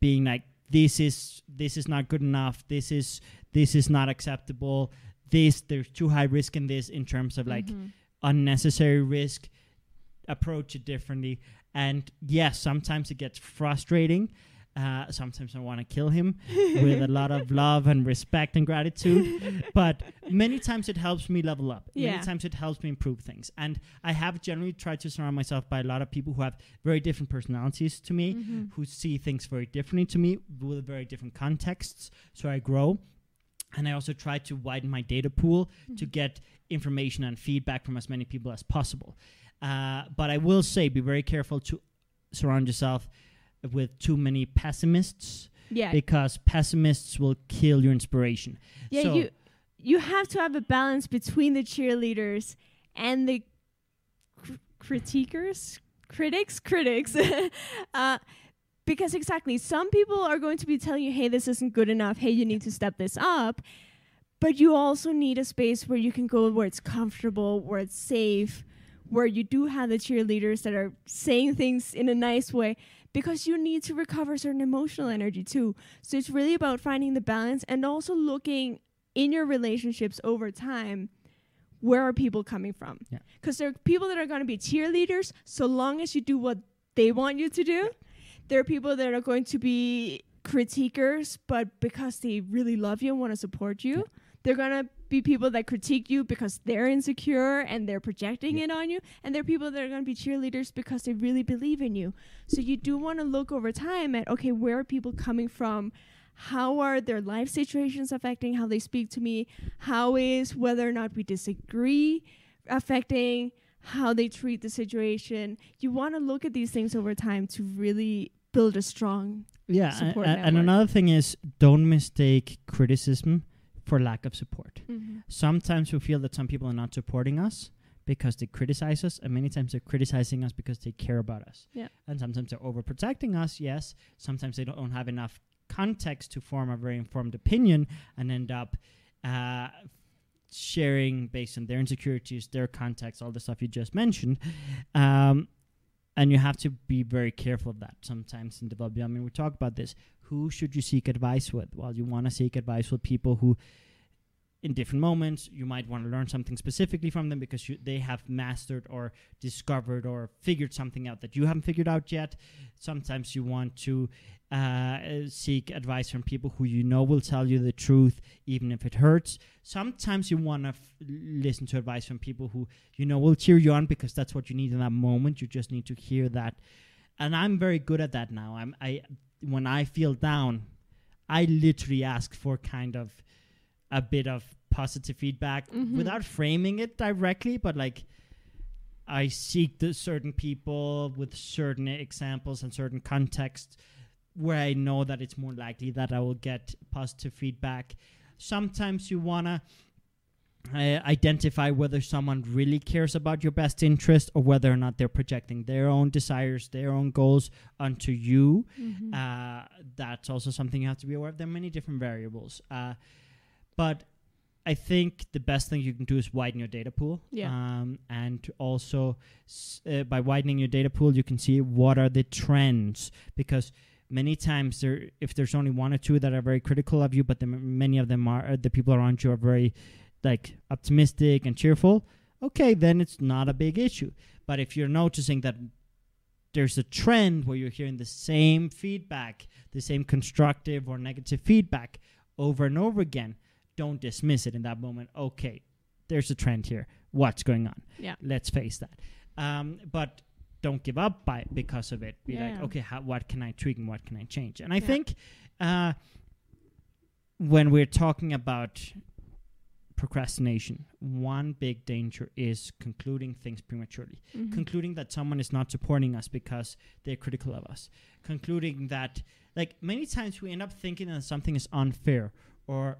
being like this is this is not good enough. This is this is not acceptable. This there's too high risk in this in terms of like Mhm. unnecessary risk. Approach it differently, and yes, sometimes it gets frustrating. Uh, sometimes I want to kill him <laughs> with a lot of love and respect and gratitude. But many times it helps me level up. Yeah. Many times it helps me improve things. And I have generally tried to surround myself by a lot of people who have very different personalities to me, Mhm. who see things very differently to me with very different contexts. So I grow. And I also try to widen my data pool to Mhm. get information and feedback from as many people as possible. Uh, but I will say, be very careful to surround yourself with too many pessimists yeah, because pessimists will kill your inspiration. yeah. so- you you have to have a balance between the cheerleaders and the cr- critiquers, critics, critics. <laughs> uh, because exactly, some people are going to be telling you, "Hey, this isn't good enough. Hey, you need to step this up." But you also need a space where you can go where it's comfortable, where it's safe, where you do have the cheerleaders that are saying things in a nice way because you need to recover certain emotional energy too. So it's really about finding the balance and also looking in your relationships over time where are people coming from? Yeah. Because there are people that are going to be cheerleaders so long as you do what they want you to do. There are people that are going to be critiquers, but because they really love you and want to support you. Yeah. They're going to be people that critique you because they're insecure and they're projecting Yeah. it on you. And there are people that are going to be cheerleaders because they really believe in you. So you do want to look over time at okay, where are people coming from? How are their life situations affecting how they speak to me? How is whether or not we disagree affecting how they treat the situation? You want to look at these things over time to really build a strong. Yeah, Support a- and another thing is don't mistake criticism for lack of support. Mm-hmm. Sometimes we feel that some people are not supporting us because they criticize us, and many times they're criticizing us because they care about us. Yeah. And sometimes they're overprotecting us, yes. Sometimes they don't have enough context to form a very informed opinion and end up uh, sharing based on their insecurities, their context, all the stuff you just mentioned. Um, and you have to be very careful of that sometimes in development. I mean, we talk about this. Who should you seek advice with? Well, you want to seek advice with people who, in different moments, you might want to learn something specifically from them because you, they have mastered or discovered or figured something out that you haven't figured out yet. Sometimes you want to uh, seek advice from people who you know will tell you the truth, even if it hurts. Sometimes you want to f- listen to advice from people who you know will cheer you on because that's what you need in that moment. You just need to hear that. And I'm very good at that now. I'm I when I feel down, I literally ask for kind of a bit of positive feedback Mhm. without framing it directly, but like I seek the certain people with certain examples and certain contexts where I know that it's more likely that I will get positive feedback. Sometimes you wanna uh, identify whether someone really cares about your best interest or whether or not they're projecting their own desires, their own goals onto you. Mhm. Uh, that's also something you have to be aware of. There are many different variables. Uh, but I think the best thing you can do is widen your data pool. Yeah. Um, and also, s- uh, by widening your data pool, you can see what are the trends because many times there, if there's only one or two that are very critical of you, but the, many of them are uh, the people around you are very like optimistic and cheerful. Okay, then it's not a big issue. But if you're noticing that there's a trend where you're hearing the same feedback, the same constructive or negative feedback over and over again, don't dismiss it in that moment. Okay, there's a trend here. What's going on? Yeah. Let's face that. Um, but don't give up by because of it. Be like, okay, how, what can I tweak and what can I change? And I Yeah. think uh, when we're talking about procrastination, one big danger is concluding things prematurely Mhm. concluding that someone is not supporting us because they're critical of us concluding that like many times we end up thinking that something is unfair or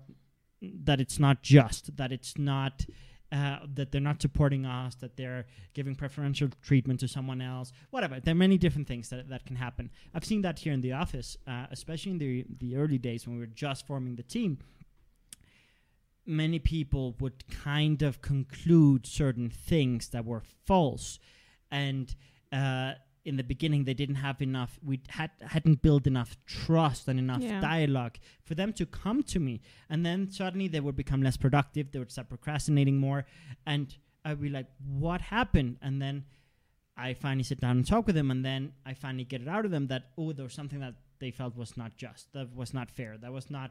that it's not just that it's not uh, that they're not supporting us that they're giving preferential treatment to someone else whatever. There are many different things that, that can happen. I've seen that here in the office uh, especially in the, the early days when we were just forming the team. Many people would kind of conclude certain things that were false. And uh, in the beginning they didn't have enough we had hadn't built enough trust and enough Yeah. dialogue for them to come to me. And then suddenly they would become less productive they would start procrastinating more and i'd be like what happened? And then i finally sit down and talk with them and then i finally get it out of them that oh there was something that they felt was not just that was not fair that was not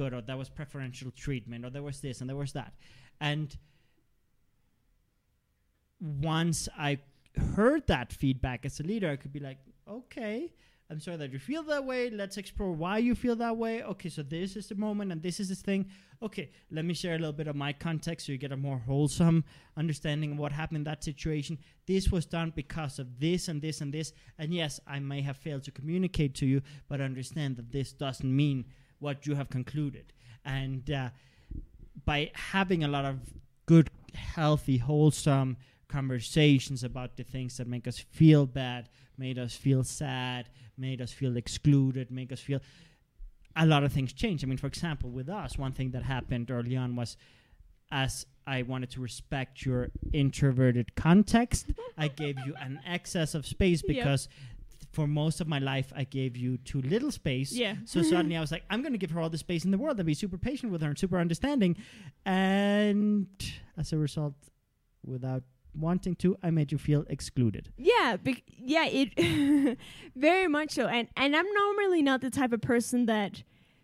good or that was preferential treatment or there was this and there was that. And once i heard that feedback as a leader i could be like okay i'm sorry that you feel that way. Let's explore why you feel that way. Okay so this is the moment and this is this thing. Okay let me share a little bit of my context so you get a more wholesome understanding of what happened in that situation. This was done because of this and this and this. And yes i may have failed to communicate to you but understand that this doesn't mean what you have concluded. And uh, by having a lot of good healthy wholesome conversations about the things that make us feel bad made us feel sad made us feel excluded make us feel a lot of things change i mean for example with us one thing that happened early on was as i wanted to respect your introverted context i gave you an <laughs> excess of space Yep. because for most of my life i gave you too little space Yeah. so suddenly I was like, I'm going to give her all the space in the world and be super patient with her and super understanding. And as a result, without wanting to, I made you feel excluded. Yeah, bec- yeah, it <laughs> very much so. And and I'm normally not the type of person that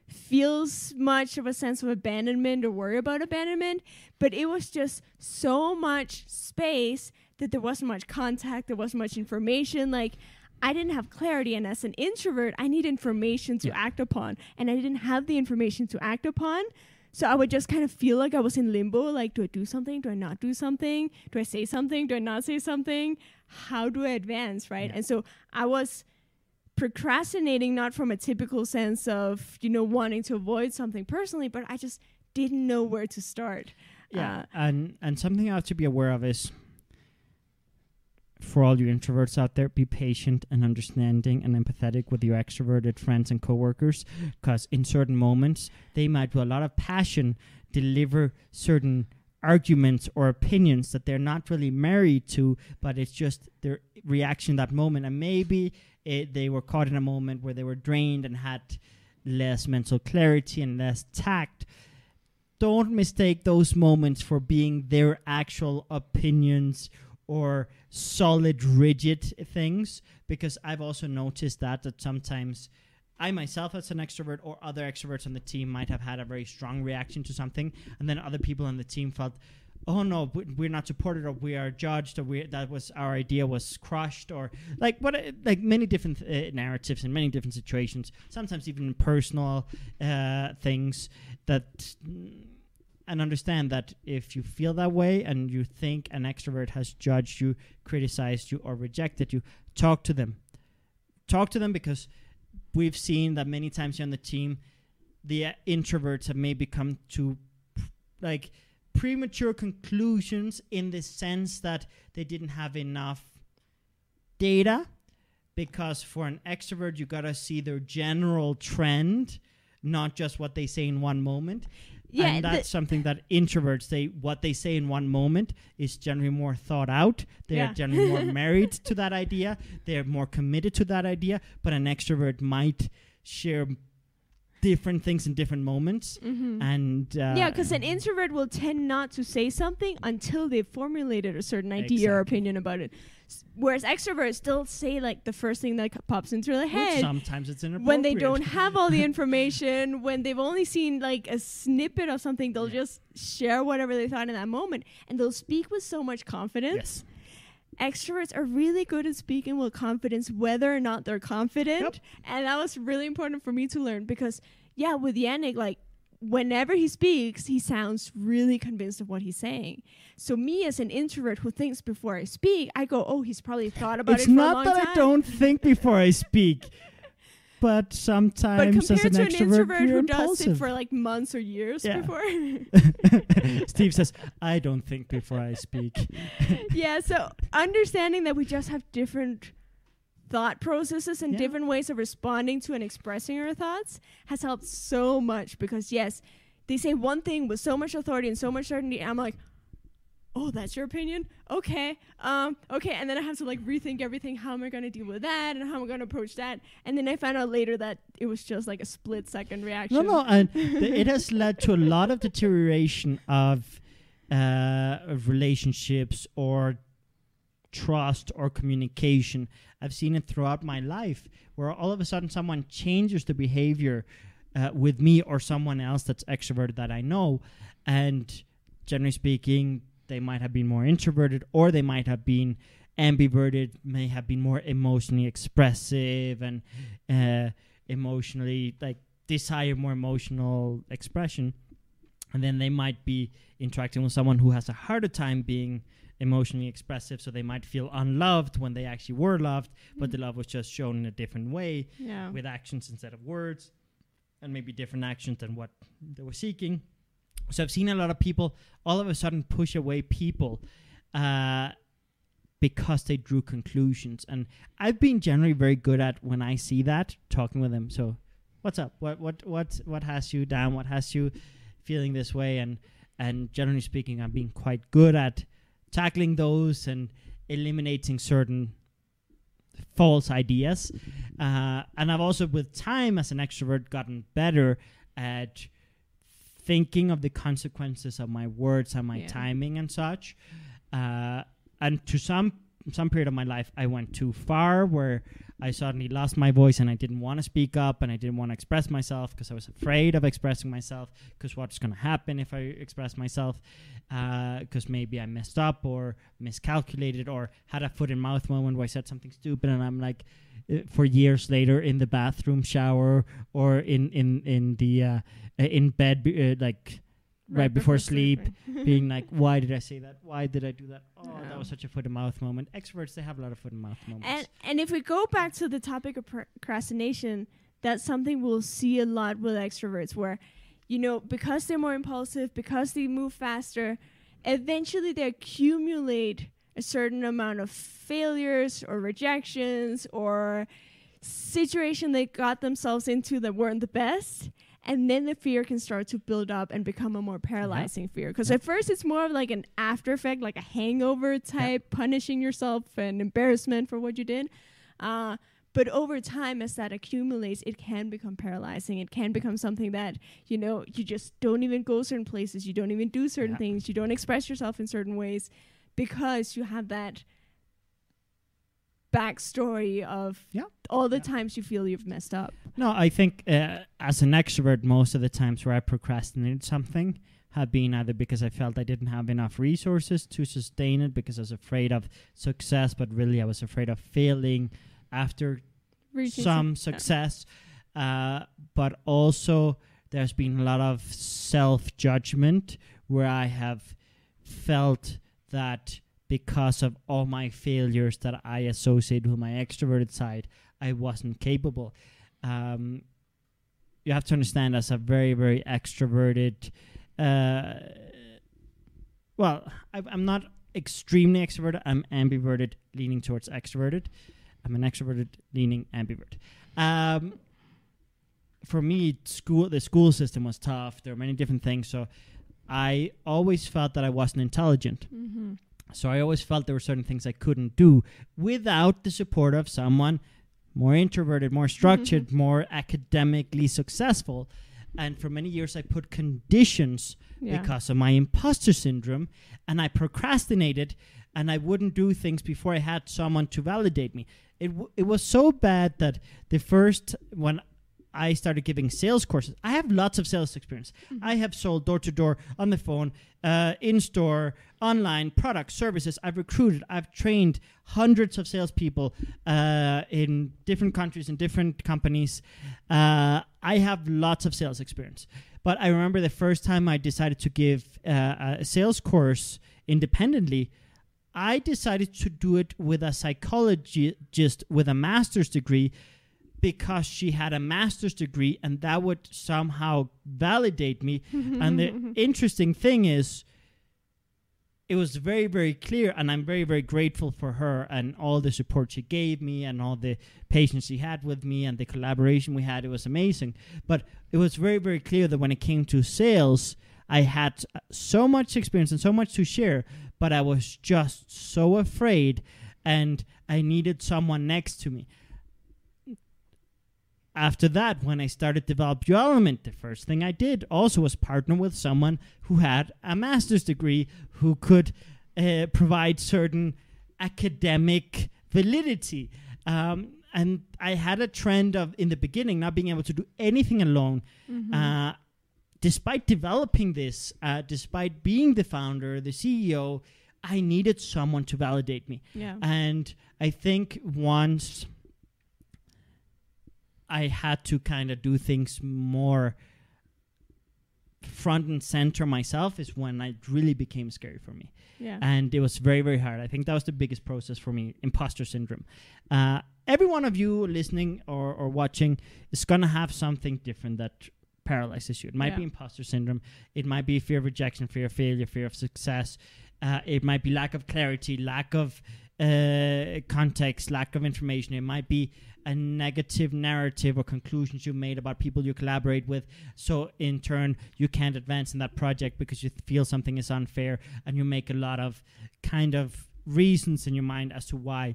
feels much of a sense of abandonment or worry about abandonment, but it was just so much space that there wasn't much contact, there wasn't much information like I didn't have clarity and as an introvert, I need information to Yeah. act upon and I didn't have the information to act upon. So I would just kind of feel like I was in limbo. Like, do I do something? Do I not do something? Do I say something? Do I not say something? How do I advance? Right. Yeah. And so I was procrastinating, not from a typical sense of, you know, wanting to avoid something personally, but I just didn't know where to start. Yeah. Uh, and, and something I have to be aware of is for all you introverts out there, be patient and understanding and empathetic with your extroverted friends and coworkers because in certain moments, they might, with a lot of passion, deliver certain arguments or opinions that they're not really married to, but it's just their reaction that moment. And maybe it, they were caught in a moment where they were drained and had less mental clarity and less tact. Don't mistake those moments for being their actual opinions or solid, rigid things, because I've also noticed that that sometimes I myself, as an extrovert, or other extroverts on the team, might have had a very strong reaction to something, and then other people on the team felt, "Oh no, we're not supported, or we are judged, or we that was our idea was crushed, or like what, like many different uh, narratives in many different situations. Sometimes even personal uh, things that." And understand that if you feel that way and you think an extrovert has judged you, criticized you, or rejected you, talk to them. Talk to them because we've seen that many times on the team, the uh, introverts have maybe come to like premature conclusions in the sense that they didn't have enough data because for an extrovert you got to see their general trend not just what they say in one moment Yeah, and the- that's something that introverts they what they say in one moment is generally more thought out. They're generally more <laughs> married to that idea. They're more committed to that idea. But an extrovert might share different things in different moments Mhm. and uh, yeah, because an introvert will tend not to say something until they've formulated a certain idea or opinion about it. S- Whereas extroverts still say like the first thing that c- pops into their which head sometimes it's inappropriate when they don't have all the <laughs> information, when they've only seen like a snippet of something, they'll Yeah. just share whatever they thought in that moment, and they'll speak with so much confidence. yes Extroverts are really good at speaking with confidence, whether or not they're confident. Yep. And that was really important for me to learn because, yeah, with Yannick, like, whenever he speaks, he sounds really convinced of what he's saying. So, me as an introvert who thinks before I speak, I go, oh, he's probably thought about it's it a not that time. I don't think before I speak, <laughs> but but sometimes as compared an to an introvert you're who does impulsive. it for like months or years Yeah. before. <laughs> Steve says, "I don't think before I speak." <laughs> yeah, so understanding that we just have different thought processes and Yeah. different ways of responding to and expressing our thoughts has helped so much because yes, they say one thing with so much authority and so much certainty. And I'm like, oh, that's your opinion? Okay. Um, okay. And then I have to like rethink everything. How am I going to deal with that? And how am I going to approach that? And then I found out later that it was just like a split second reaction. No, no, and it has led to a lot of deterioration of, uh, of relationships or trust or communication. I've seen it throughout my life where all of a sudden someone changes the behavior uh, with me or someone else that's extroverted that I know, and generally speaking, they might have been more introverted or they might have been ambiverted, may have been more emotionally expressive and uh, emotionally like desire more emotional expression. And then they might be interacting with someone who has a harder time being emotionally expressive so they might feel unloved when they actually were loved but the love was just shown in a different way yeah. with actions instead of words and maybe different actions than what they were seeking so i've seen a lot of people all of a sudden push away people uh, because they drew conclusions. And i've been generally very good at when i see that talking with them. So what's up? What what what what has you down? What has you feeling this way? And and generally speaking i'm being quite good at tackling those and eliminating certain false ideas. Uh, and i've also with time as an extrovert gotten better at thinking of the consequences of my words and my Yeah. timing and such uh, and to some some period of my life i went too far where i suddenly lost my voice and i didn't want to speak up and i didn't want to express myself because i was afraid of expressing myself because what's going to happen if i express myself because maybe i messed up or miscalculated or had a foot in mouth moment where i said something stupid and i'm like uh, for years later in the bathroom shower or in in in the uh, uh, in bed be- uh, like right before sleep, <laughs> being like, why did I say that? Why did I do that? Oh, that was such a foot and mouth moment. Extroverts, they have a lot of foot and mouth moments. And and if we go back to the topic of procrastination, that's something we'll see a lot with extroverts where you know, because they're more impulsive, because they move faster, eventually they accumulate a certain amount of failures or rejections or situation they got themselves into that weren't the best. And then the fear can start to build up and become a more paralyzing fear. Because Yeah. at first it's more of like an after effect like a hangover type punishing yourself and embarrassment for what you did. Uh, but over time as that accumulates it can become paralyzing. It can become something that you know you just don't even go certain places. You don't even do certain things. You don't express yourself in certain ways because you have that backstory of Yeah. all the Yeah. times you feel you've messed up no, I think uh, as an extrovert, most of the times where I procrastinated something have been either because I felt I didn't have enough resources to sustain it because I was afraid of success, but really I was afraid of failing after Reaching some some- success. Uh, but also, there's been a lot of self judgment where I have felt that because of all my failures that I associate with my extroverted side, I wasn't capable. Um, you have to understand, as a very, very extroverted uh, well, I, I'm not extremely extroverted. I'm ambiverted, leaning towards extroverted. I'm an extroverted, leaning ambivert. Um, for me, school the school system was tough. There were many different things, so I always felt that I wasn't intelligent. Mm-hmm. So I always felt there were certain things I couldn't do without the support of someone more introverted, more structured, more academically successful. And for many years, I put conditions Yeah. because of my imposter syndrome, and I procrastinated, and I wouldn't do things before I had someone to validate me. It w- it was so bad that the first when I started giving sales courses, I have lots of sales experience. I have sold door to door on the phone, uh, in store, online, products, services. I've recruited, I've trained hundreds of salespeople uh, in different countries, in different companies. Uh, I have lots of sales experience. But I remember the first time I decided to give uh, a sales course independently, I decided to do it with a psychologist just with a master's degree because she had a master's degree and that would somehow validate me. <laughs> and the interesting thing is, it was very, very clear, and I'm very, very grateful for her and all the support she gave me and all the patience she had with me and the collaboration we had. It was amazing. But it was very, very clear that when it came to sales, I had uh, so much experience and so much to share, but I was just so afraid and I needed someone next to me. After that, when I started develop your element, the first thing I did also was partner with someone who had a master's degree who could uh, provide certain academic validity. Um, and I had a trend of in the beginning not being able to do anything alone. Mm-hmm. Uh, despite developing this, uh, despite being the founder, the CEO, I needed someone to validate me. yeah. And I think once I had to kind of do things more front and center myself is when it really became scary for me. yeah. And it was very, very hard. I think that was the biggest process for me imposter syndrome. Uh, every one of you listening or, or watching is going to have something different that paralyzes you. It might Yeah. be imposter syndrome, it might be fear of rejection, fear of failure, fear of success. Uh, it might be lack of clarity, lack of uh, context, lack of information. It might be a negative narrative or conclusions you made about people you collaborate with. So, in turn, you can't advance in that project because you feel something is unfair and you make a lot of kind of reasons in your mind as to why.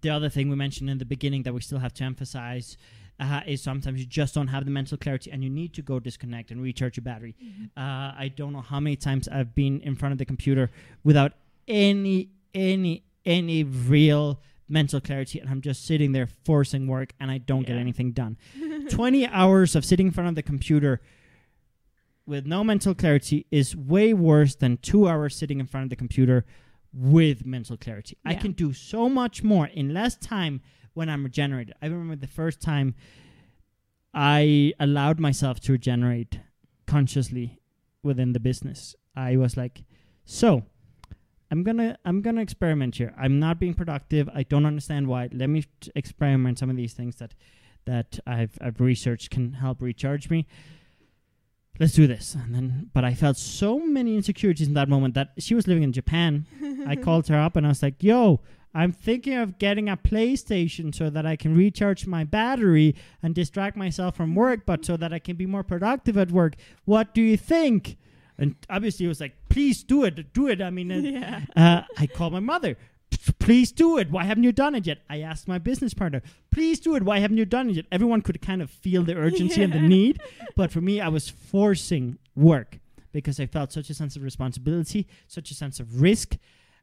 The other thing we mentioned in the beginning that we still have to emphasize uh, is sometimes you just don't have the mental clarity and you need to go disconnect and recharge your battery. Uh, I don't know how many times I've been in front of the computer without any, any, any real mental clarity, and I'm just sitting there forcing work, and I don't get anything done. <laughs> Twenty hours of sitting in front of the computer with no mental clarity is way worse than two hours sitting in front of the computer with mental clarity. I can do so much more in less time when I'm regenerated. I remember the first time I allowed myself to regenerate consciously within the business. I was like, so I'm gonna I'm gonna experiment here. I'm not being productive. I don't understand why. Let me t- experiment some of these things that that I've I've researched can help recharge me. Let's do this. And then, but I felt so many insecurities in that moment that she was living in Japan. I <laughs> called her up and I was like, "Yo, I'm thinking of getting a PlayStation so that I can recharge my battery and distract myself from work, but so that I can be more productive at work. What do you think?" And obviously, it was like, "Please do it, do it." I mean, uh, <laughs> yeah. uh, I called my mother. Please do it. Why haven't you done it yet? I asked my business partner. Please do it. Why haven't you done it yet? Everyone could kind of feel the urgency and the <laughs> need, but for me, I was forcing work because I felt such a sense of responsibility, such a sense of risk,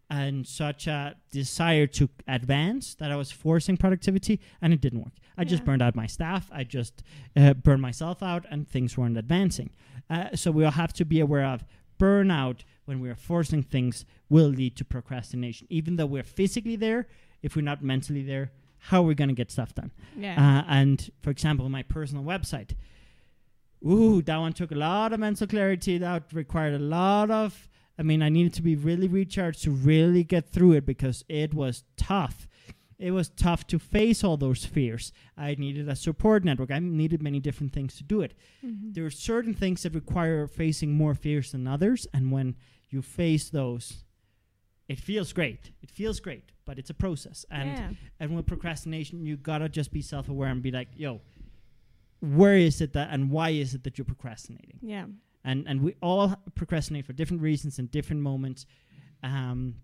and such a desire to advance that I was forcing productivity, and it didn't work. I just burned out my staff. I just uh, burned myself out, and things weren't advancing. Uh, so we'll have to be aware of burnout when we're forcing things will lead to procrastination. Even though we're physically there, if we're not mentally there, how are we going to get stuff done? Yeah. Uh, and for example, my personal website. Ooh, that one took a lot of mental clarity. That required a lot of. I mean, I needed to be really recharged to really get through it because it was tough. It was tough to face all those fears. I needed a support network. I needed many different things to do it Mhm. there are certain things that require facing more fears than others and when you face those it feels great it feels great but it's a process and yeah. and with procrastination you gotta just be self-aware and be like yo where is it that and why is it that you're procrastinating Yeah. and and we all procrastinate for different reasons and different moments um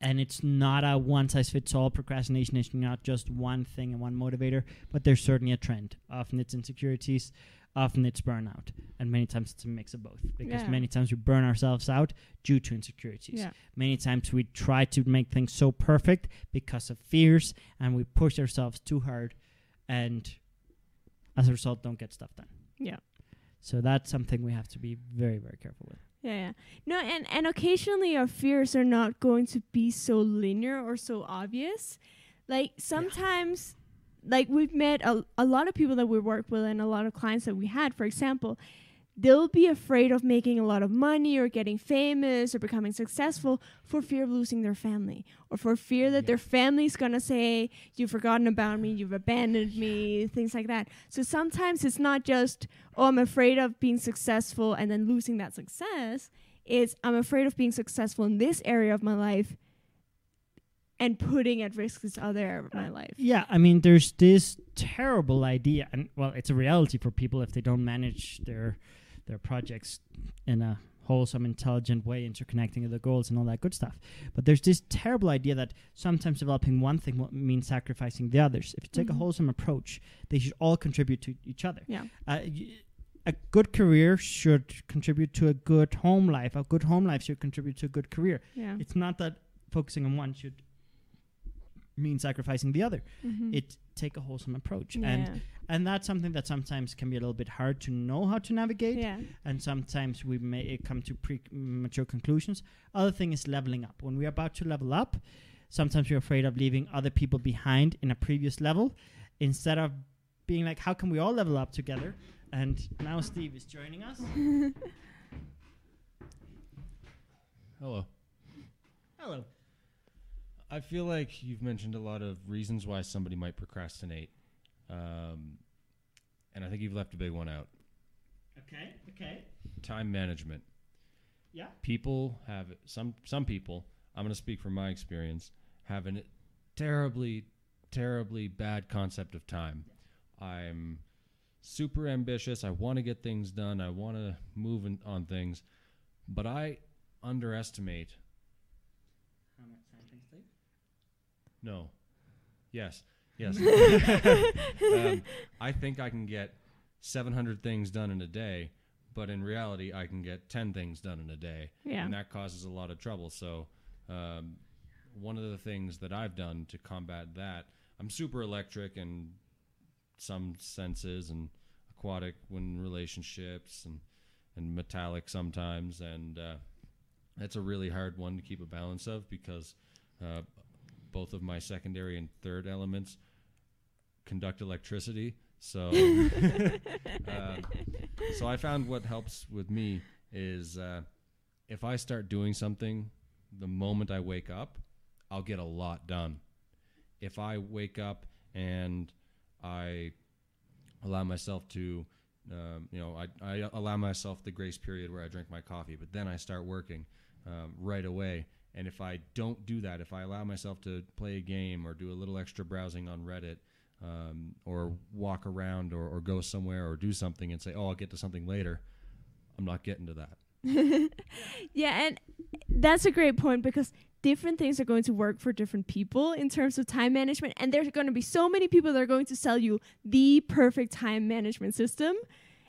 and it's not a one size fits all procrastination is not just one thing and one motivator but there's certainly a trend often it's insecurities often it's burnout and many times it's a mix of both because Yeah. many times we burn ourselves out due to insecurities Yeah. many times we try to make things so perfect because of fears and we push ourselves too hard and as a result don't get stuff done Yeah. so that's something we have to be very very careful with Yeah, yeah. No, and and occasionally our fears are not going to be so linear or so obvious. Like sometimes like we've met a, a lot of people that we work with and a lot of clients that we had, for example, they'll be afraid of making a lot of money or getting famous or becoming successful for fear of losing their family or for fear that Yeah. their family's going to say, You've forgotten about me, you've abandoned me, things like that. So sometimes it's not just, Oh, I'm afraid of being successful and then losing that success. It's, I'm afraid of being successful in this area of my life and putting at risk this other area of my uh, life. Yeah, I mean, there's this terrible idea, and well, it's a reality for people if they don't manage their their projects in a wholesome, intelligent way, interconnecting the goals and all that good stuff. But there's this terrible idea that sometimes developing one thing will mean sacrificing the others. If you take Mhm. a wholesome approach, they should all contribute to each other. Yeah. Uh, y- a good career should contribute to a good home life. A good home life should contribute to a good career. Yeah. It's not that focusing on one should mean sacrificing the other Mhm. it take a wholesome approach. And and that's something that sometimes can be a little bit hard to know how to navigate. Yeah. and sometimes we may come to premature conclusions. Other thing is leveling up. When we're about to level up sometimes we're afraid of leaving other people behind in a previous level. Instead of being like how can we all level up together? And now steve is joining us. <laughs> Hello. hello I feel like you've mentioned a lot of reasons why somebody might procrastinate. Um, and I think you've left a big one out okay okay time management. yeah People have some some people, I'm going to speak from my experience, have a terribly terribly bad concept of time. I'm super ambitious. I want to get things done. I want to move in, on things, but I underestimate how much time things take No. Yes. Yes. <laughs> um, I think I can get 700 things done in a day, but in reality, I can get 10 things done in a day. Yeah. And that causes a lot of trouble. So, um, one of the things that I've done to combat that, I'm super electric in some senses and aquatic when relationships and, and metallic sometimes. And uh, that's a really hard one to keep a balance of because uh, both of my secondary and third elements conduct electricity. So, um, <laughs> so I found what helps with me is uh, if I start doing something the moment I wake up, I'll get a lot done. If I wake up and I allow myself to, um, you know, I, I allow myself the grace period where I drink my coffee, but then I start working um, right away. And if I don't do that, if I allow myself to play a game or do a little extra browsing on Reddit, um, or walk around or, or go somewhere or do something and say, oh, I'll get to something later, I'm not getting to that. <laughs> yeah, and that's a great point because different things are going to work for different people in terms of time management. And there's going to be so many people that are going to sell you the perfect time management system.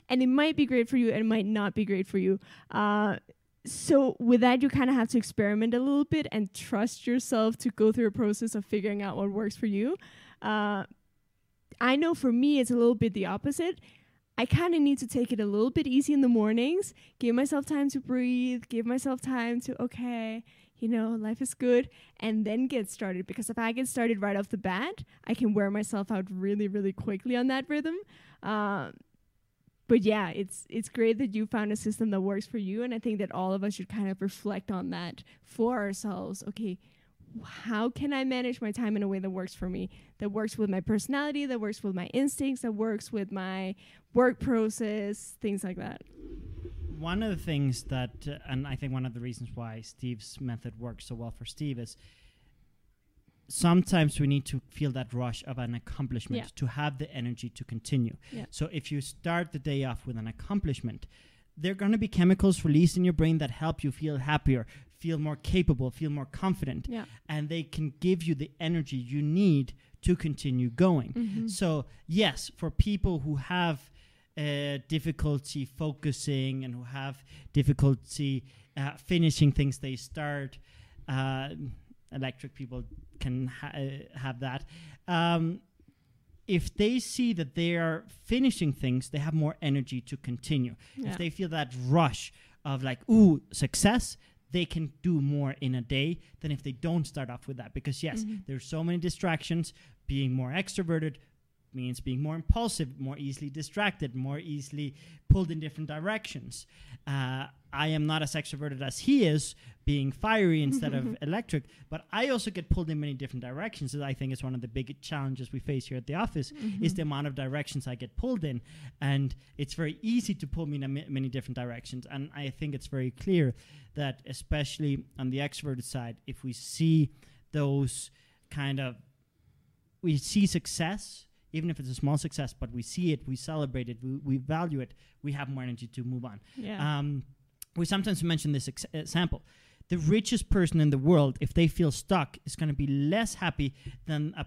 And it might be great for you and it might not be great for you. Uh, so with that, you kind of have to experiment a little bit and trust yourself to go through a process of figuring out what works for you. Uh, I know for me, it's a little bit the opposite. I kind of need to take it a little bit easy in the mornings, give myself time to breathe, give myself time to, okay, you know, life is good, and then get started. Because if I get started right off the bat, I can wear myself out really, really quickly on that rhythm. Um, but yeah, it's it's great that you found a system that works for you, and I think that all of us should kind of reflect on that for ourselves. Okay, how can I manage my time in a way that works for me, that works with my personality, that works with my instincts, that works with my work process, things like that. one of the things that, uh, and I think one of the reasons why Steve's method works so well for Steve is sometimes we need to feel that rush of an accomplishment Yeah. to have the energy to continue. Yeah. So if you start the day off with an accomplishment, there are going to be chemicals released in your brain that help you feel happier, feel more capable, feel more confident, Yeah. and they can give you the energy you need to continue going. Mhm. So, yes, for people who have uh, difficulty focusing and who have difficulty uh, finishing things they start, uh, electric people can ha- uh, have that. Um, if they see that they are finishing things, they have more energy to continue. Yeah. If they feel that rush of like, ooh, success, they can do more in a day than if they don't start off with that. Because yes, Mhm. there's so many distractions. Being more extroverted means being more impulsive, more easily distracted, more easily pulled in different directions. Uh, I am not as extroverted as he is, being fiery instead of <laughs> electric, but I also get pulled in many different directions. And I think it's one of the big challenges we face here at the office is the amount of directions I get pulled in, and it's very easy to pull me in a many different directions. And I think it's very clear that, especially on the extroverted side, if we see those kind of we see success, even if it's a small success, but we see it, we celebrate it, we, we value it, we have more energy to move on. Yeah. Um, we sometimes mention this ex- example. The richest person in the world, if they feel stuck, is going to be less happy than a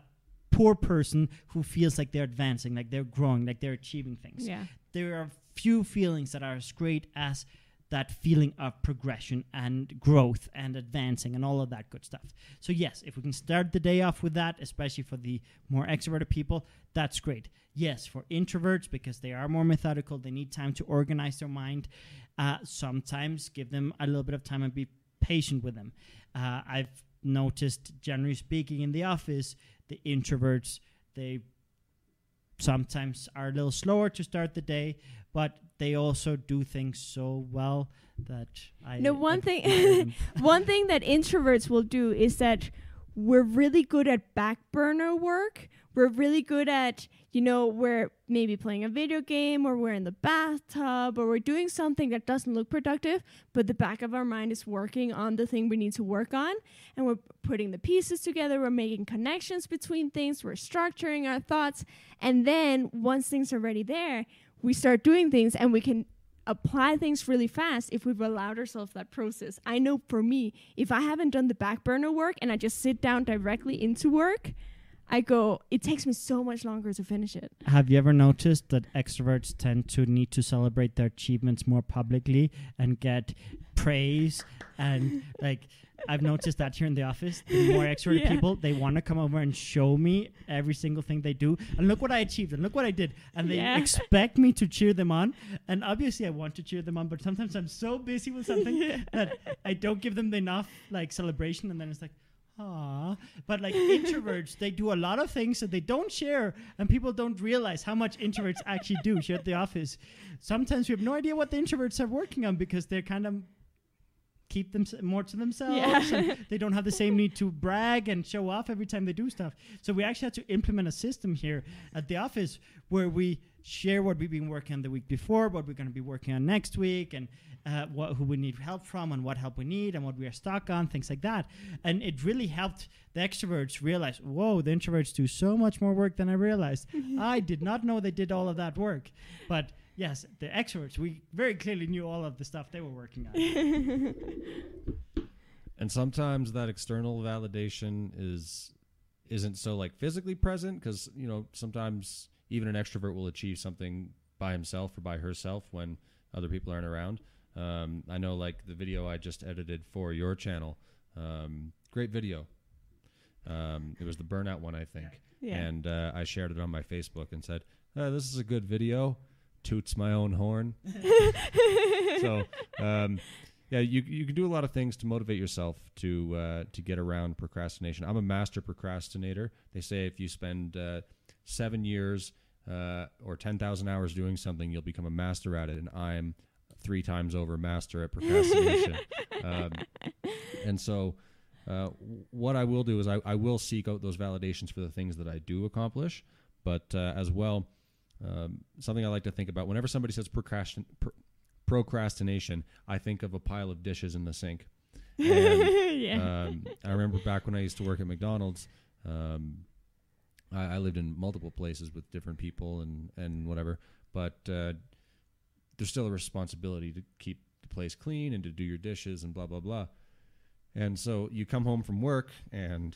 poor person who feels like they're advancing, like they're growing, like they're achieving things. yeah. There are few feelings that are as great as that feeling of progression and growth and advancing and all of that good stuff. So yes, if we can start the day off with that, especially for the more extroverted people, that's great. Yes, for introverts because they are more methodical, they need time to organize their mind. Uh, sometimes give them a little bit of time and be patient with them. Uh, I've noticed, generally speaking, in the office, the introverts they sometimes are a little slower to start the day, but they also do things so well that I No, one thing- <laughs> One thing that introverts will do is that we're really good at back burner work. We're really good at, you know, we're maybe playing a video game or we're in the bathtub or we're doing something that doesn't look productive, but the back of our mind is working on the thing we need to work on. And we're putting the pieces together, we're making connections between things, we're structuring our thoughts. And then once things are ready there, we start doing things and we can apply things really fast if we've allowed ourselves that process. I know for me, if I haven't done the back burner work and I just sit down directly into work, I go, it takes me so much longer to finish it. Have you ever noticed that extroverts tend to need to celebrate their achievements more publicly and get praise and like I've noticed that here in the office. The more <laughs> extroverted Yeah. people, they want to come over and show me every single thing they do. And look what I achieved and look what I did. And they Yeah. expect me to cheer them on. And obviously I want to cheer them on, but sometimes I'm so busy with something <laughs> that I don't give them enough like celebration and then it's like Aw. But like introverts, they do a lot of things that they don't share, and people don't realize how much introverts actually do here at the office. Sometimes we have no idea what the introverts are working on because they're kind of keep them more to themselves. Yeah. and <laughs> they don't have the same need to brag and show off every time they do stuff. So we actually had to implement a system here at the office where we share what we've been working on the week before, what we're going to be working on next week, and uh, what, who we need help from, and what help we need, and what we are stuck on, things like that. And it really helped the extroverts realize, whoa, the introverts do so much more work than I realized. <laughs> I did not know they did all of that work, but. Yes, the extroverts, we very clearly knew all of the stuff they were working on. <laughs> and sometimes that external validation is isn't so like physically present because you know sometimes even an extrovert will achieve something by himself or by herself when other people aren't around. Um, i know like the video i just edited for your channel um, great video. Um, it was the burnout one i think. Yeah. and uh, i shared it on my facebook and said uh, this is a good video toots my own horn <laughs> so um, yeah, you you can do a lot of things to motivate yourself to uh, to get around procrastination. I'm a master procrastinator. They say if you spend uh, seven years uh, or ten thousand hours doing something, you'll become a master at it. And I'm three times over master at procrastination. <laughs> um, and so, uh, what I will do is I, I will seek out those validations for the things that I do accomplish, but uh, as well, um, something I like to think about whenever somebody says procrastin- pr- procrastination, I think of a pile of dishes in the sink. And, <laughs> yeah. um, I remember back when I used to work at McDonald's. Um, I, I lived in multiple places with different people and and whatever, but uh, there's still a responsibility to keep the place clean and to do your dishes and blah blah blah. And so you come home from work and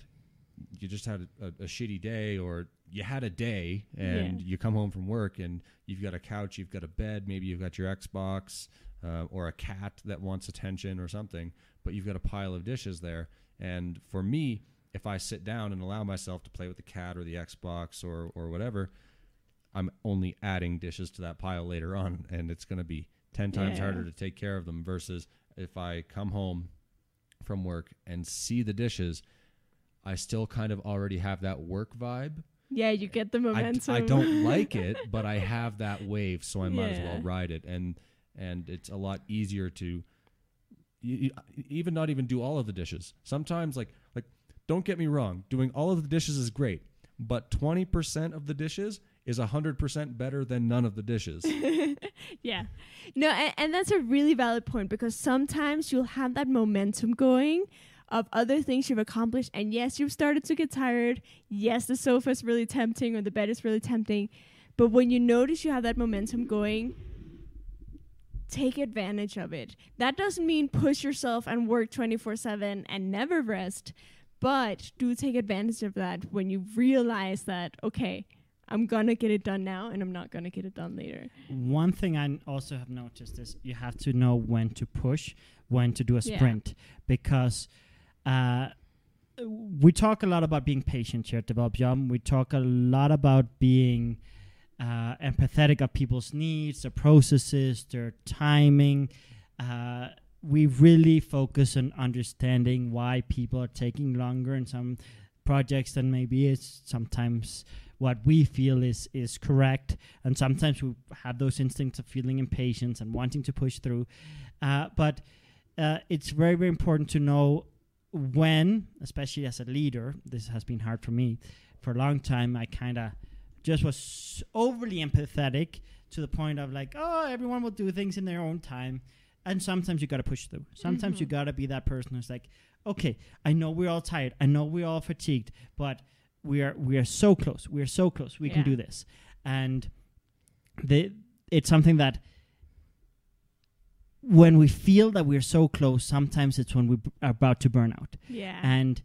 you just had a, a, a shitty day, or you had a day, and Yeah. you come home from work and you've got a couch, you've got a bed, maybe you've got your Xbox uh, or a cat that wants attention or something, but you've got a pile of dishes there. And for me, if I sit down and allow myself to play with the cat or the Xbox or or whatever, I'm only adding dishes to that pile later on, and it's going to be ten times Yeah. harder to take care of them. Versus if I come home from work and see the dishes, I still kind of already have that work vibe. Yeah, you get the momentum. I don't like <laughs> it, but I have that wave, so I might as well ride it. And and it's a lot easier to y- y- even not even do all of the dishes. Sometimes like like don't get me wrong, doing all of the dishes is great, but 20% of the dishes is 100% better than none of the dishes. <laughs> yeah. No, and, and that's a really valid point because sometimes you'll have that momentum going of other things you've accomplished. And yes, you've started to get tired. Yes, the sofa is really tempting or the bed is really tempting. But when you notice you have that momentum going, take advantage of it. That doesn't mean push yourself and work 24 7 and never rest. But do take advantage of that when you realize that, okay, I'm gonna get it done now and I'm not gonna get it done later. One thing I n- also have noticed is you have to know when to push, when to do a Yeah. sprint, because uh, we talk a lot about being patient here at Develop Yum. We talk a lot about being uh, empathetic of people's needs, their processes, their timing. Uh, we really focus on understanding why people are taking longer in some projects than maybe is sometimes what we feel is is correct and sometimes we have those instincts of feeling impatience and wanting to push through uh, but uh, it's very very important to know when especially as a leader this has been hard for me for a long time i kind of just was overly empathetic to the point of like oh everyone will do things in their own time. And sometimes you got to push through. Sometimes you Mhm. got to be that person who's like okay i know we're all tired. I know we're all fatigued but we are we are so close. We are so close. We can do this. And the it's something that when we feel that we're so close sometimes it's when we b- are about to burn out Yeah. and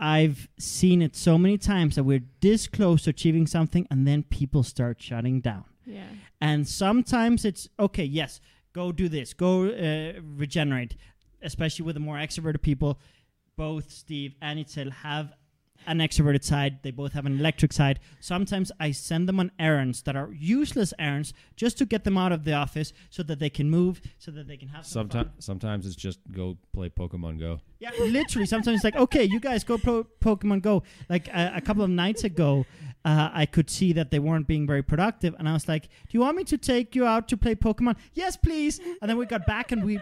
I've seen it so many times that we're this close to achieving something and then people start shutting down. yeah. And sometimes it's okay, yes, go do this, go uh, regenerate, especially with the more extroverted people. Both Steve and Itzel have an extroverted side, they both have an electric side. Sometimes I send them on errands that are useless errands just to get them out of the office so that they can move, so that they can have. Sometimes sometimes it's just go play Pokemon Go. Yeah, literally. Sometimes it's like, okay, you guys go pro- Pokemon Go. Like uh, a couple of nights ago, uh, I could see that they weren't being very productive, and I was like, "Do you want me to take you out to play Pokemon?" Yes, please. And then we got back and we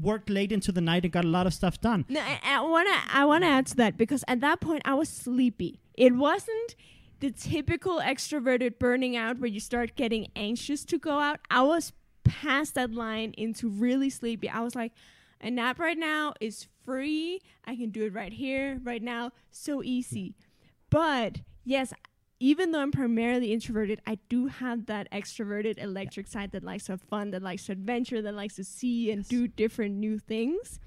worked late into the night and got a lot of stuff done. No, I, I wanna I wanna add to that because at that point I was sleepy. It wasn't the typical extroverted burning out where you start getting anxious to go out. I was past that line into really sleepy. I was like, a nap right now is free. I can do it right here, right now. So easy. But yes, even though I'm primarily introverted, I do have that extroverted electric side that likes to have fun, that likes to adventure, that likes to see and Yes. do different new things.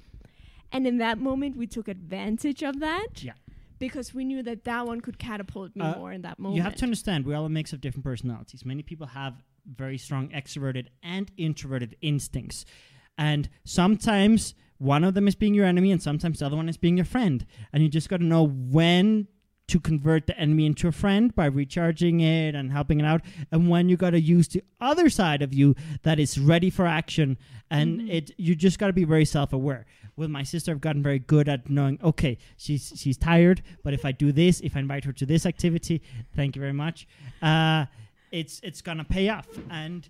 And in that moment, we took advantage of that. Yeah. Because we knew that that one could catapult me Uh, more in that moment. You have to understand, we're all a mix of different personalities. Many people have very strong extroverted and introverted instincts. And sometimes one of them is being your enemy, and sometimes the other one is being your friend. And you just got to know when to convert the enemy into a friend by recharging it and helping it out, and when you got to use the other side of you that is ready for action. And Mhm. it, you just got to be very self-aware. With my sister, I've gotten very good at knowing. Okay, she's she's tired, but if I do this, if I invite her to this activity, thank you very much. Uh, it's it's gonna pay off. And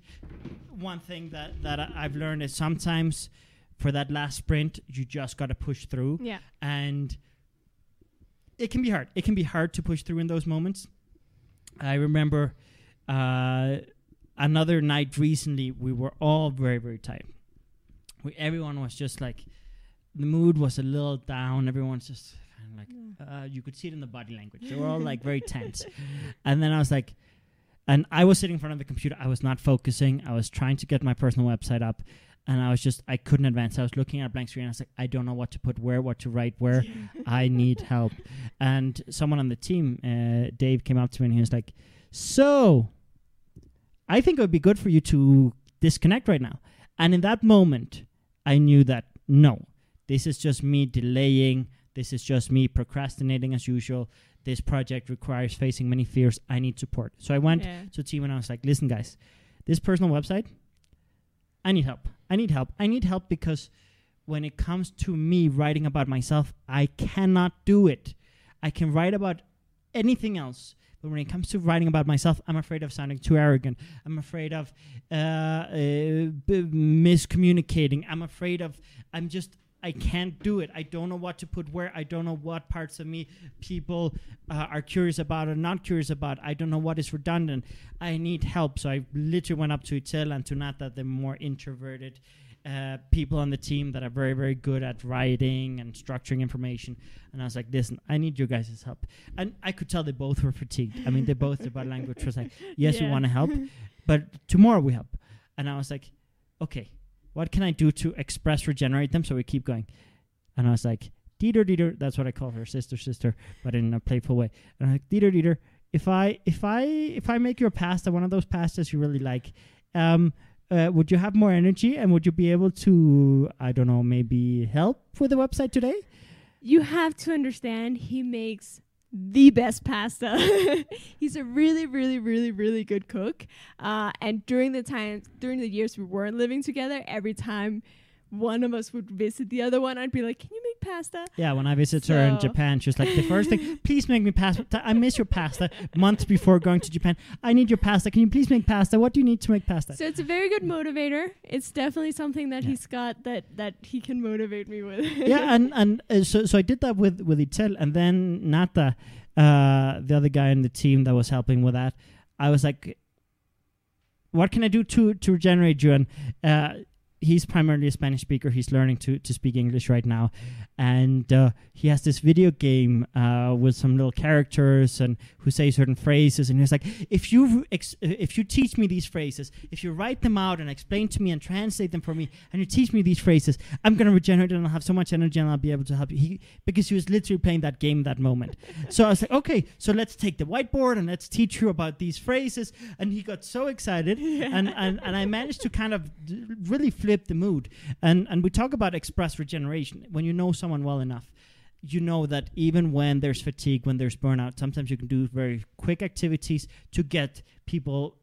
one thing that that I- I've learned is sometimes for that last sprint, you just got to push through, Yeah. and it can be hard. It can be hard to push through in those moments. I remember uh, another night recently, we were all very very tight. We everyone was just like, the mood was a little down. Everyone's just kind of like, uh, you could see it in the body language. They were all like very tense. And then I was like, and I was sitting in front of the computer. I was not focusing. I was trying to get my personal website up, and I was just I couldn't advance. I was looking at a blank screen. I was like, I don't know what to put where, what to write where. <laughs> I need help. And someone on the team, uh, Dave, came up to me and he was like, "So, I think it would be good for you to disconnect right now." And in that moment, I knew that no, this is just me delaying. This is just me procrastinating as usual. This project requires facing many fears. I need support. So I went Yeah. to team and I was like, listen, guys, this personal website, I need help. I need help. I need help because when it comes to me writing about myself, I cannot do it. I can write about anything else. But when it comes to writing about myself, I'm afraid of sounding too arrogant. I'm afraid of uh, uh, b- miscommunicating. I'm afraid of, I'm just, I can't do it. I don't know what to put where. I don't know what parts of me people uh, are curious about or not curious about. I don't know what is redundant. I need help. So I literally went up to Itzel and to Nata, the more introverted uh, people on the team that are very, very good at writing and structuring information. And I was like, listen, I need your guys' help. And I could tell they both were fatigued. I mean, they both, their body language was like, yes, we want to help, <laughs> but tomorrow we help. And I was like, okay, what can I do to express regenerate them so we keep going? And I was like, Dieter, Dieter, that's what I call her, sister, sister, but in a playful way. And I'm like, Dieter, Dieter, if I if I if I make your pasta one of those pastas you really like, um, uh, would you have more energy and would you be able to I don't know maybe help with the website today? You have to understand he makes the best pasta. <laughs> He's a really, really, really, really good cook. Uh, and during the time, during the years we weren't living together, every time one of us would visit the other one, I'd be like, "Can you pasta?" Yeah, when I visit her in Japan, she was like, the first thing, <laughs> please make me pasta. I miss your pasta. Months before going to Japan, I need your pasta. Can you please make pasta? What do you need to make pasta? So it's a very good motivator. It's definitely something that Yeah. he's got that that he can motivate me with. <laughs> yeah, and and uh, so so I did that with with Itzel, and then Nata, uh, the other guy in the team that was helping with that, I was like, what can I do to to regenerate you? And uh, he's primarily a Spanish speaker. He's learning to to speak English right now, and uh, he has this video game uh, with some little characters and who say certain phrases. And he's like, if you ex- if you teach me these phrases, if you write them out and explain to me and translate them for me, and you teach me these phrases, I'm gonna regenerate and I'll have so much energy and I'll be able to help you. He, because he was literally playing that game that moment. <laughs> so I was like, okay, so let's take the whiteboard and let's teach you about these phrases. And he got so excited, <laughs> and, and and I managed to kind of d- really flip the mood. And and we talk about express regeneration when you know someone well enough. You know that even when there's fatigue, when there's burnout, sometimes you can do very quick activities to get people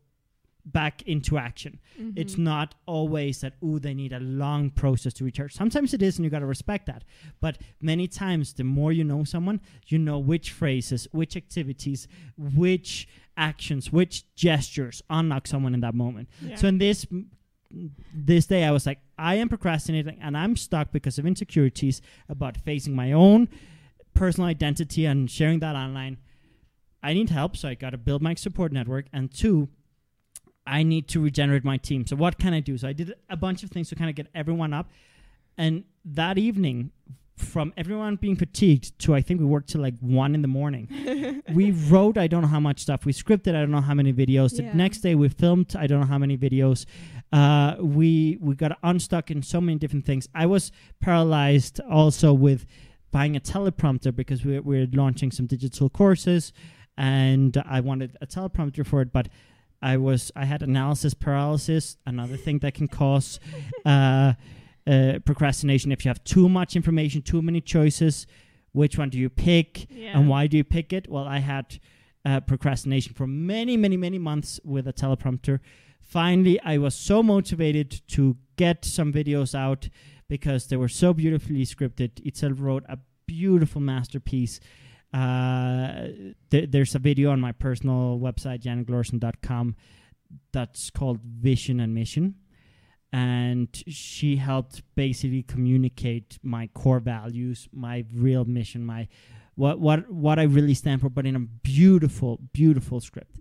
back into action. It's mm-hmm. not always that ooh they need a long process to recharge. Sometimes it is, and you got to respect that. But many times, the more you know someone, you know which phrases, which activities, which actions, which gestures unlock someone in that moment. Yeah. So in this this day, I was like, I am procrastinating, and I'm stuck because of insecurities about facing my own personal identity and sharing that online. I need help, so I got to build my support network. And two, I need to regenerate my team. So what can I do? So I did a bunch of things to kind of get everyone up. And that evening, from everyone being fatigued to I think we worked till like one in the morning. <laughs> we wrote I don't know how much stuff. We scripted I don't know how many videos. The Yeah. next day we filmed I don't know how many videos. Uh, we we got unstuck in so many different things. I was paralyzed also with buying a teleprompter because we're, we're launching some digital courses and I wanted a teleprompter for it, but I was I had analysis paralysis, another thing that can cause uh, uh, procrastination if you have too much information, too many choices. Which one do you pick, Yeah. and why do you pick it? Well, I had uh, procrastination for many, many, many months with a teleprompter. Finally, I was so motivated to get some videos out because they were so beautifully scripted. Itzel wrote a beautiful masterpiece. Uh, th- there's a video on my personal website, janetglorson.com, that's called Vision and Mission. And she helped basically communicate my core values, my real mission, my what what what I really stand for, but in a beautiful, beautiful script.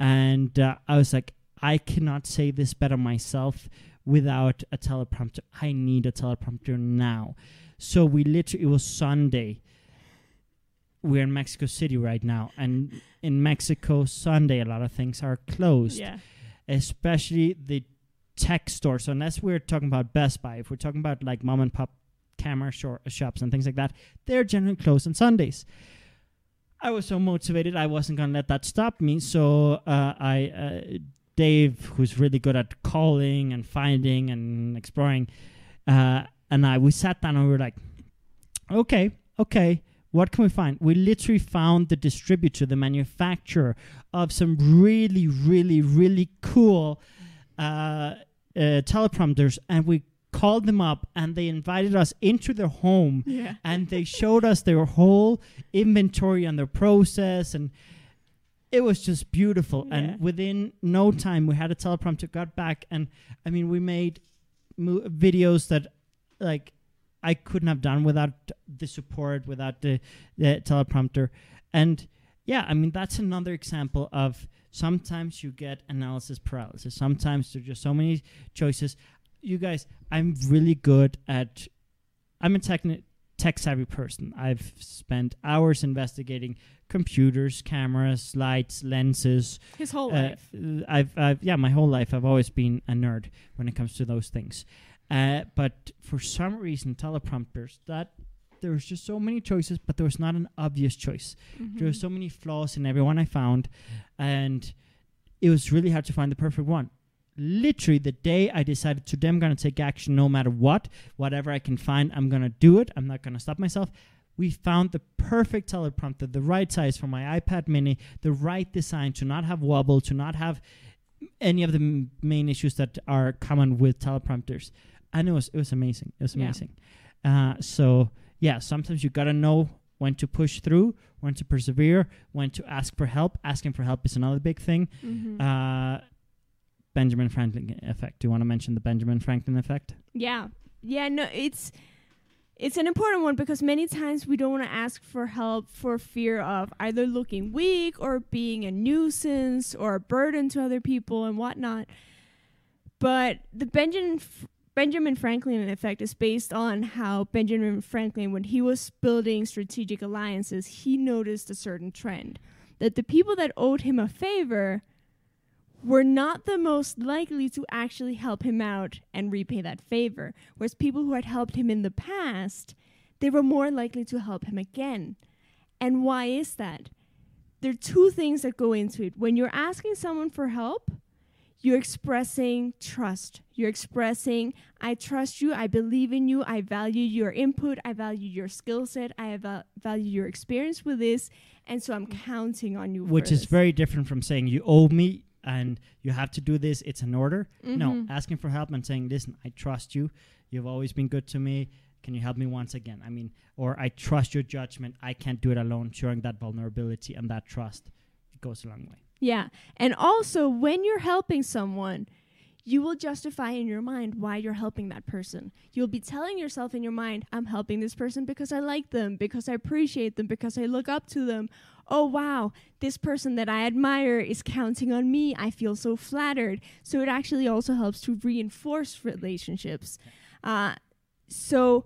And uh, I was like, I cannot say this better myself without a teleprompter. I need a teleprompter now. So we literally, it was Sunday. We're in Mexico City right now. And in Mexico, Sunday, a lot of things are closed, Yeah. especially the tech store. So unless we're talking about Best Buy, if we're talking about like mom and pop camera shor- shops and things like that, they're generally closed on Sundays. I was so motivated, I wasn't gonna let that stop me. So uh, I, uh, Dave, who's really good at calling and finding and exploring, uh, and I, we sat down and we were like, okay, okay, what can we find? We literally found the distributor, the manufacturer of some really, really, really cool uh, uh, teleprompters, and we called them up and they invited us into their home Yeah. and they showed us their whole inventory and their process and it was just beautiful. Yeah. and within no time we had a teleprompter got back and i mean we made mo- videos that like i couldn't have done without the support without the, the teleprompter. And yeah i mean that's another example of sometimes you get analysis paralysis. Sometimes there's just so many choices. You guys i'm really good at i'm a techni- tech savvy person i've spent hours investigating computers cameras lights lenses His whole uh, life. I've, I've, yeah, my whole life I've always been a nerd when it comes to those things. Uh, but for some reason, teleprompters that there was just so many choices, but there was not an obvious choice. Mm-hmm. There were so many flaws in everyone I found, and it was really hard to find the perfect one. Literally, the day I decided today I'm going to take action no matter what, whatever I can find, I'm going to do it. I'm not going to stop myself. We found the perfect teleprompter, the right size for my iPad mini, the right design to not have wobble, to not have any of the m- main issues that are common with teleprompters. And it was it was amazing. It was Yeah. amazing. Uh, so yeah, sometimes you gotta know when to push through, when to persevere, when to ask for help. Asking for help is another big thing. Mhm. Uh, Benjamin Franklin effect. Do you want to mention the Benjamin Franklin effect? Yeah. Yeah, no, it's it's an important one because many times we don't want to ask for help for fear of either looking weak or being a nuisance or a burden to other people and whatnot. But the Benjamin Benjamin Franklin effect is based on how Benjamin Franklin, when he was building strategic alliances, he noticed a certain trend that the people that owed him a favor were not the most likely to actually help him out and repay that favor. Whereas people who had helped him in the past, they were more likely to help him again. And why is that? There are two things that go into it. When you're asking someone for help, you're expressing trust. You're expressing, I trust you, I believe in you, I value your input, I value your skill set, I val- value your experience with this, and so I'm counting on you. Which is this. very different from saying you owe me and you have to do this. It's an order. No, Mhm. asking for help and saying, "Listen, I trust you. You've always been good to me. Can you help me once again?" I mean, or I trust your judgment. I can't do it alone. Showing that vulnerability and that trust, it goes a long way. Yeah. And also, when you're helping someone, you will justify in your mind why you're helping that person. You'll be telling yourself in your mind, I'm helping this person because I like them, because I appreciate them, because I look up to them. Oh, wow, this person that I admire is counting on me. I feel so flattered. So it actually also helps to reinforce relationships. Uh, so,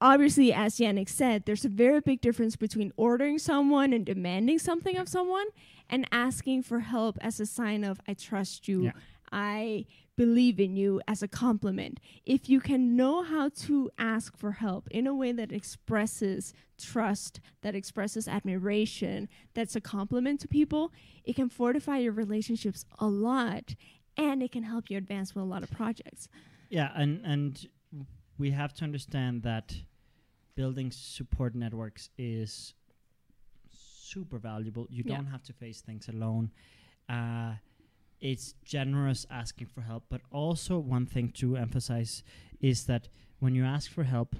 obviously, as Yannick said, there's a very big difference between ordering someone and demanding something of someone and asking for help as a sign of I trust you, Yeah. I believe in you as a compliment. If you can know how to ask for help in a way that expresses trust, that expresses admiration, that's a compliment to people, it can fortify your relationships a lot and it can help you advance with a lot of projects. Yeah, and and we have to understand that building support networks is super valuable. You Yeah. don't have to face things alone. Uh, it's generous asking for help, but also one thing to emphasize is that when you ask for help,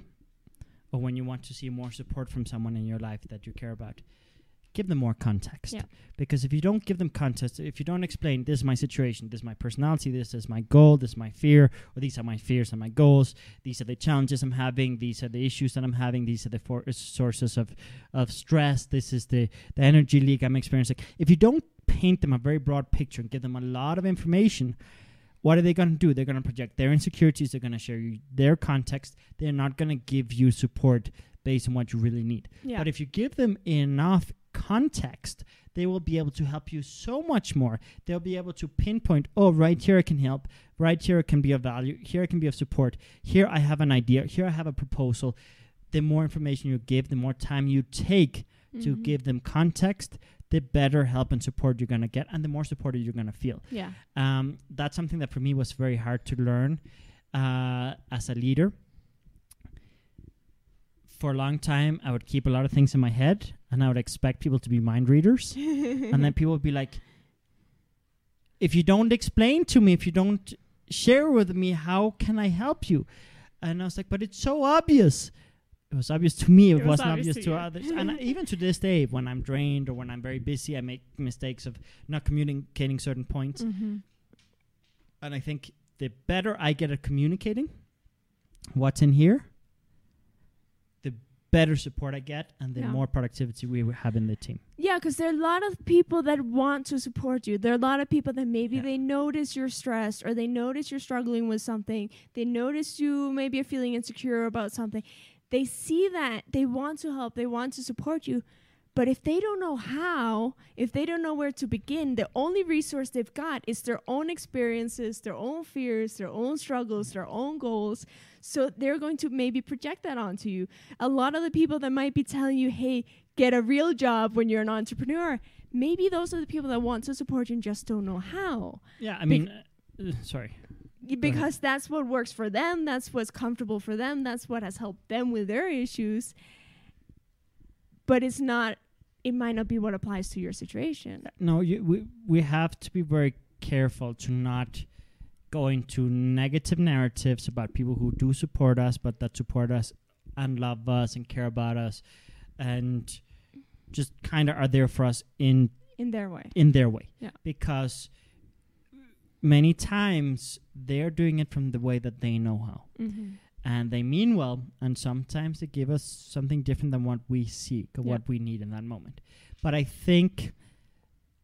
or when you want to see more support from someone in your life that you care about, give them more context. Yeah. Because if you don't give them context, if you don't explain this is my situation, this is my personality, this is my goal, this is my fear, or these are my fears and my goals, these are the challenges I'm having, these are the issues that I'm having, these are the for- sources of, of stress, this is the, the energy leak I'm experiencing. If you don't paint them a very broad picture and give them a lot of information, what are they going to do? They're going to project their insecurities. They're going to share you their context. They're not going to give you support based on what you really need. Yeah. But if you give them enough context, they will be able to help you so much more. They'll be able to pinpoint, oh, right here I can help. Right here it can be of value. Here it can be of support. Here I have an idea. Here I have a proposal. The more information you give, the more time you take to Mhm. give them context, the better help and support you're going to get and the more supported you're going to feel. Yeah. Um, that's something that for me was very hard to learn uh, as a leader. For a long time, I would keep a lot of things in my head and I would expect people to be mind readers. <laughs> and then people would be like, if you don't explain to me, if you don't share with me, how can I help you? And I was like, but it's so obvious. It was obvious to me. It, It was wasn't obvious obvious, to to others. and I- <laughs> even to this day, when I'm drained or when I'm very busy, I make mistakes of not communicating certain points. Mhm. And I think the better I get at communicating what's in here, the better support I get and the Yeah. more productivity we have in the team. Yeah, because there are a lot of people that want to support you. There are a lot of people that maybe Yeah. they notice you're stressed or they notice you're struggling with something. They notice you maybe are feeling insecure about something. They see that they want to help, they want to support you. But if they don't know how, if they don't know where to begin, the only resource they've got is their own experiences, their own fears, their own struggles, their own goals. So they're going to maybe project that onto you. A lot of the people that might be telling you, hey, get a real job when you're an entrepreneur, maybe those are the people that want to support you and just don't know how. Yeah, I mean, uh, sorry. Because that's what works for them, that's what's comfortable for them, that's what has helped them with their issues. But it's not, it might not be what applies to your situation. Uh, no, you, we we have to be very careful to not go into negative narratives about people who do support us, but that support us and love us and care about us, and just kind of are there for us in In their way. in their way. Yeah. Because many times they're doing it from the way that they know how. Mm-hmm. and they mean well and sometimes they give us something different than what we seek or Yeah. what we need in that moment but i think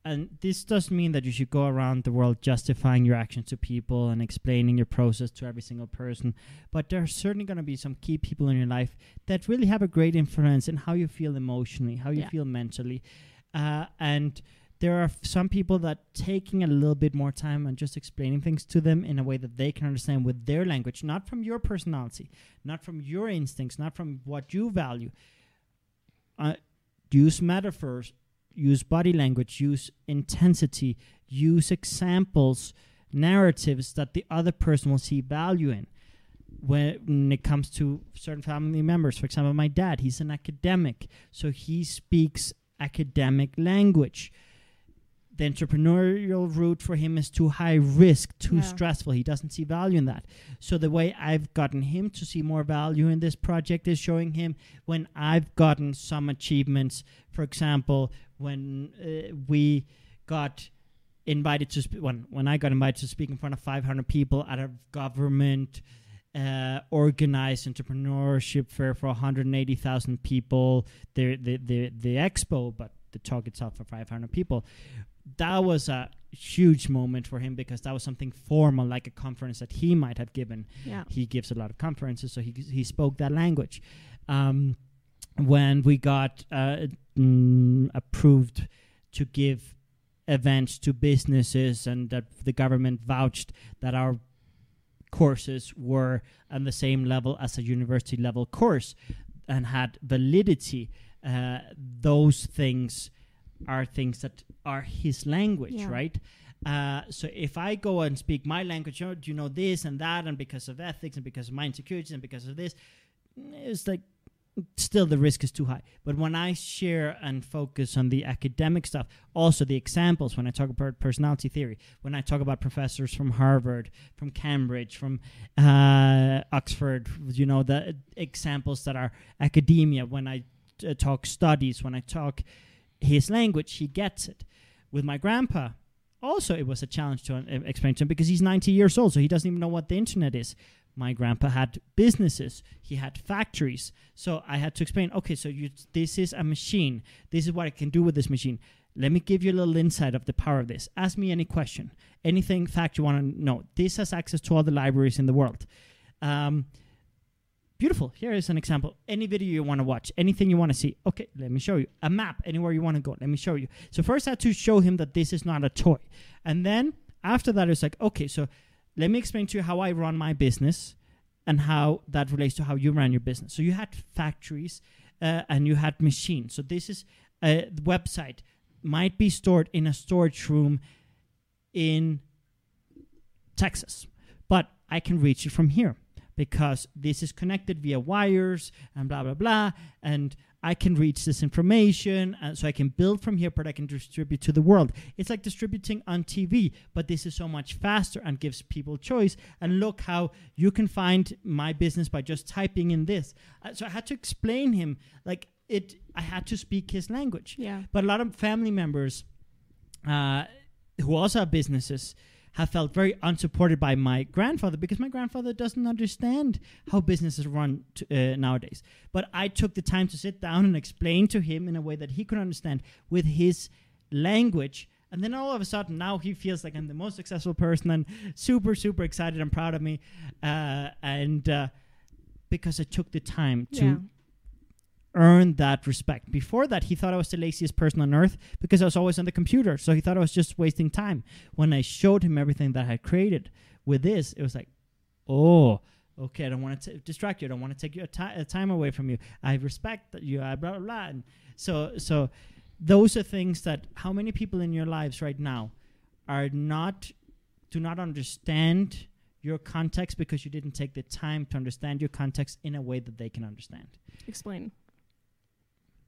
and this doesn't mean that you should go around the world justifying your actions to people and explaining your process to every single person but there are certainly going to be some key people in your life that really have a great influence in how you feel emotionally how you Yeah. feel mentally uh, and there are some people that taking a little bit more time and just explaining things to them in a way that they can understand with their language, not from your personality, not from your instincts, not from what you value. Uh, use metaphors, use body language, use intensity, use examples, narratives that the other person will see value in. When it comes to certain family members, for example, my dad, he's an academic, so he speaks academic language the entrepreneurial route for him is too high risk, too Yeah. stressful. He doesn't see value in that. So the way I've gotten him to see more value in this project is showing him when I've gotten some achievements. For example, when uh, we got invited to sp- when when I got invited to speak in front of 500 people at a government uh, organized entrepreneurship fair for 180,000 people. The, the the the expo, but the talk itself for 500 people that was a huge moment for him because that was something formal, like a conference that he might have given. Yeah. He gives a lot of conferences, so he he spoke that language. Um, when we got uh, mm, approved to give events to businesses, and that the government vouched that our courses were on the same level as a university level course and had validity, uh, those things are things that are his language, Yeah. right? Uh, so if I go and speak my language, oh, do you know this and that, and because of ethics and because of my insecurities and because of this, it's like still the risk is too high. But when I share and focus on the academic stuff, also the examples, when I talk about personality theory, when I talk about professors from Harvard, from Cambridge, from uh, Oxford, you know, the examples that are academia, when I uh, talk studies, when I talk his language, he gets it. With my grandpa, also it was a challenge to uh, explain to him because he's 90 years old, so he doesn't even know what the internet is. My grandpa had businesses, he had factories, so I had to explain. Okay, so you, this is a machine. This is what I can do with this machine. let me give you a little insight of the power of this. Ask me any question, anything fact you want to know. This has access to all the libraries in the world. Um, beautiful. Here is an example. Any video you want to watch, anything you want to see. Okay, let me show you. A map, anywhere you want to go. Let me show you. So first I had to show him that this is not a toy. And then after that it's like, okay, so let me explain to you how I run my business and how that relates to how you run your business. So you had factories uh, and you had machines. So this is a website might be stored in a storage room in Texas, but I can reach it from here because this is connected via wires and blah blah blah and I can reach this information and so I can build from here but I can distribute to the world. It's like distributing on TV, but this is so much faster and gives people choice. And look how you can find my business by just typing in this. Uh, so I had to explain him like it I had to speak his language. Yeah. But a lot of family members uh, who also have businesses have felt very unsupported by my grandfather because my grandfather doesn't understand how businesses run to, uh, nowadays. But I took the time to sit down and explain to him in a way that he could understand with his language. And then all of a sudden, now he feels like I'm the most successful person and super, super excited and proud of me. Uh, and uh, because I took the time to Yeah. Earn that respect. Before that, he thought I was the laziest person on earth because I was always on the computer. So he thought I was just wasting time. When I showed him everything that I had created with this, it was like, oh, okay, I don't want to distract you. I don't want to take your ti- uh, time away from you. I respect you. I blah blah blah. And so, so those are things that how many people in your lives right now are not do not understand your context because you didn't take the time to understand your context in a way that they can understand. Explain.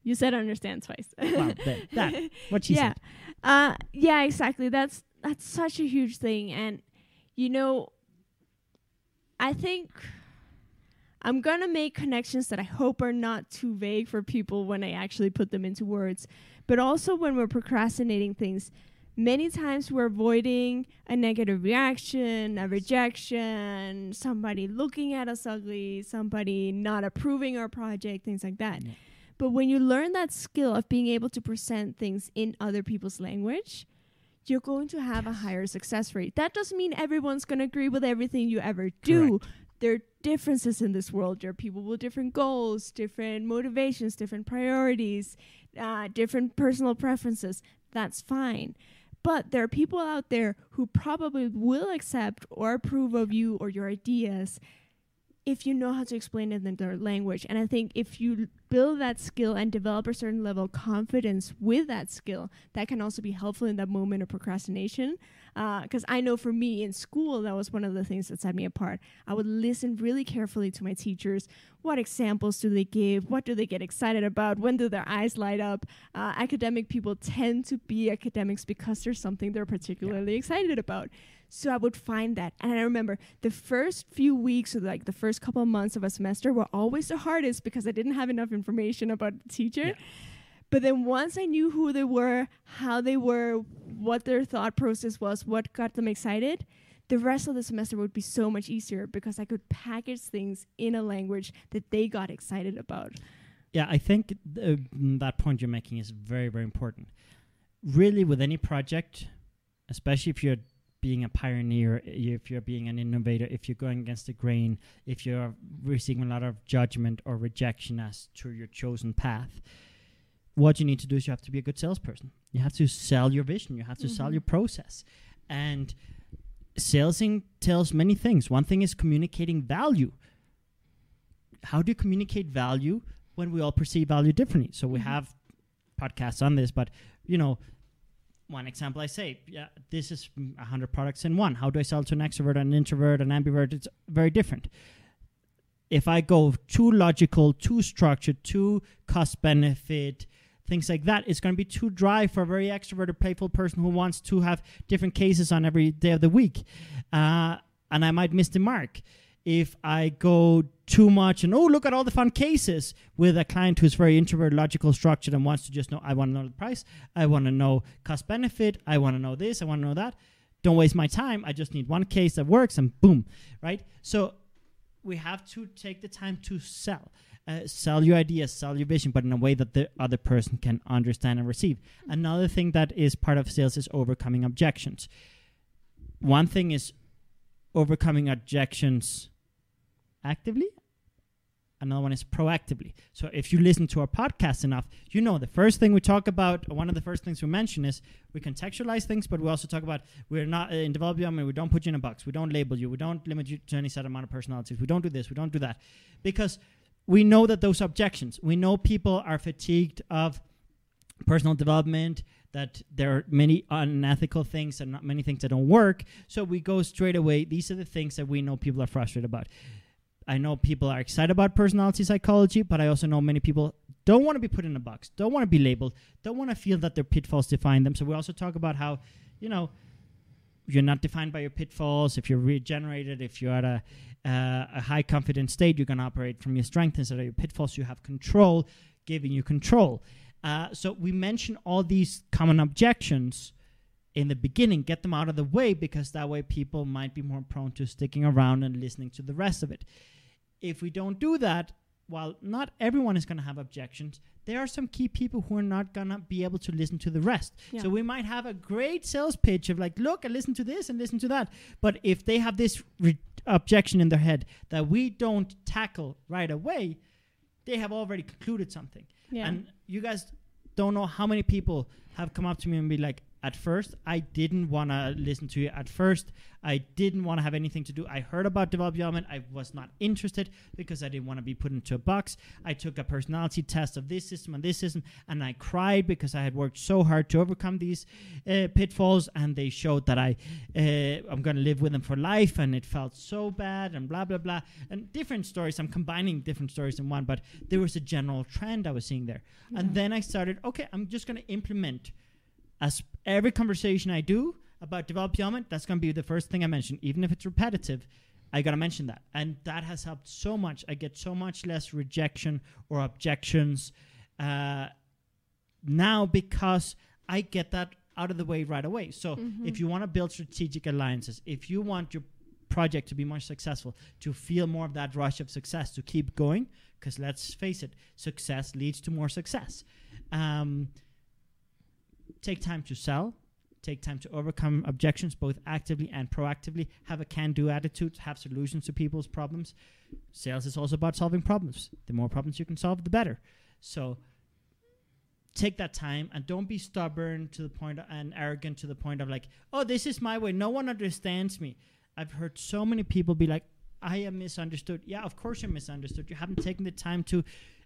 You said understand twice. Wow, that, that <laughs> what she yeah. said. Uh yeah, exactly. That's that's such a huge thing and you know I think I'm going to make connections that I hope are not too vague for people when I actually put them into words. But also when we're procrastinating things, many times we're avoiding a negative reaction, a rejection, somebody looking at us ugly, somebody not approving our project, things like that. Yeah. But when you learn that skill of being able to present things in other people's language, you're going to have a higher success rate. That doesn't mean everyone's going to agree with everything you ever do. There are differences in this world. There are people with different goals, different motivations, different priorities, uh, different personal preferences. That's fine. But there are people out there who probably will accept or approve of you or your ideas if you know how to explain it in their language. And I think if you build that skill and develop a certain level of confidence with that skill, that can also be helpful in that moment of procrastination. Because I know for me in school, that was one of the things that set me apart. I would listen really carefully to my teachers. What examples do they give? What do they get excited about? When do their eyes light up? Uh, academic people tend to be academics because there's something they're particularly excited about. So I would find that. And I remember the first few weeks or like the first couple of months of a semester were always the hardest because I didn't have enough information about the teacher. Yeah. But then once I knew who they were, how they were, what their thought process was, what got them excited, the rest of the semester would be so much easier because I could package things in a language that they got excited about. Yeah, I think th- uh, that point you're making is very, very important. Really, with any project, especially if you're being a pioneer, if you're being an innovator, if you're going against the grain, if you're receiving a lot of judgment or rejection as to your chosen path, what you need to do is you have to be a good salesperson. You have to sell your vision. You have to sell Mhm. your process. And sales entails many things. One thing is communicating value. How do you communicate value when we all perceive value differently? So we Mhm. have podcasts on this, but you know, one example I say, yeah, this is mm, a hundred products in one. How do I sell to an extrovert, an introvert, an ambivert? It's very different. If I go too logical, too structured, too cost benefit, things like that, it's going to be too dry for a very extroverted, playful person who wants to have different cases on every day of the week. Uh, and I might miss the mark. If I go too much and, oh, look at all the fun cases with a client who's very introverted, logical, structured, and wants to just know, I want to know the price, I want to know cost benefit, I want to know this, I want to know that. Don't waste my time. I just need one case that works and boom, right? So we have to take the time to sell. Uh, sell your ideas, sell your vision, but in a way that the other person can understand and receive. Another thing that is part of sales is overcoming objections. One thing is overcoming objections actively. Another one is proactively. So if you listen to our podcast enough, you know the first thing we talk about, one of the first things we mention is we contextualize things, but we also talk about we're not uh, in development, we don't put you in a box, we don't label you, we don't limit you to any set amount of personalities, we don't do this, we don't do that. Because we know that those objections, we know people are fatigued of personal development, that there are many unethical things and not many things that don't work. So we go straight away. These are the things that we know people are frustrated about. I know people are excited about personality psychology, but I also know many people don't want to be put in a box, don't want to be labeled, don't want to feel that their pitfalls define them. So we also talk about how, you know, you're not defined by your pitfalls. If you're regenerated, if you're at a, uh, a high confidence state, you're going to operate from your strengths instead of your pitfalls. You have control, giving you control. Uh, so we mention all these common objections in the beginning, get them out of the way because that way people might be more prone to sticking around and listening to the rest of it. If we don't do that, while not everyone is going to have objections, there are some key people who are not going to be able to listen to the rest. Yeah. So we might have a great sales pitch of like, look, I listen to this and listen to that. But if they have this re- objection in their head that we don't tackle right away, they have already concluded something. Yeah. And you guys don't know how many people have come up to me and be like, at first, I didn't want to listen to you. At first, I didn't want to have anything to do. I heard about development. I was not interested because I didn't want to be put into a box. I took a personality test of this system and this system, and I cried because I had worked so hard to overcome these uh, pitfalls. And they showed that I, uh, I'm going to live with them for life, and it felt so bad, and blah blah blah, and different stories. I'm combining different stories in one, but there was a general trend I was seeing there. And then I started. Okay, I'm just going to implement as every conversation I do about development, that's going to be the first thing I mention, even if it's repetitive. I gotta mention that, and that has helped so much. I get so much less rejection or objections uh, now because I get that out of the way right away. So if you want to build strategic alliances, if you want your project to be more successful, to feel more of that rush of success, to keep going, because let's face it, success leads to more success. Um, take time to sell take time to overcome objections both actively and proactively have a can-do attitude have solutions to people's problems. Sales is also about solving problems. The more problems you can solve the better. So take that time and don't be stubborn to the point and arrogant to the point of like oh this is my way. No one understands me. I've heard so many people be like i am misunderstood. Yeah of course you're misunderstood. You haven't taken the time to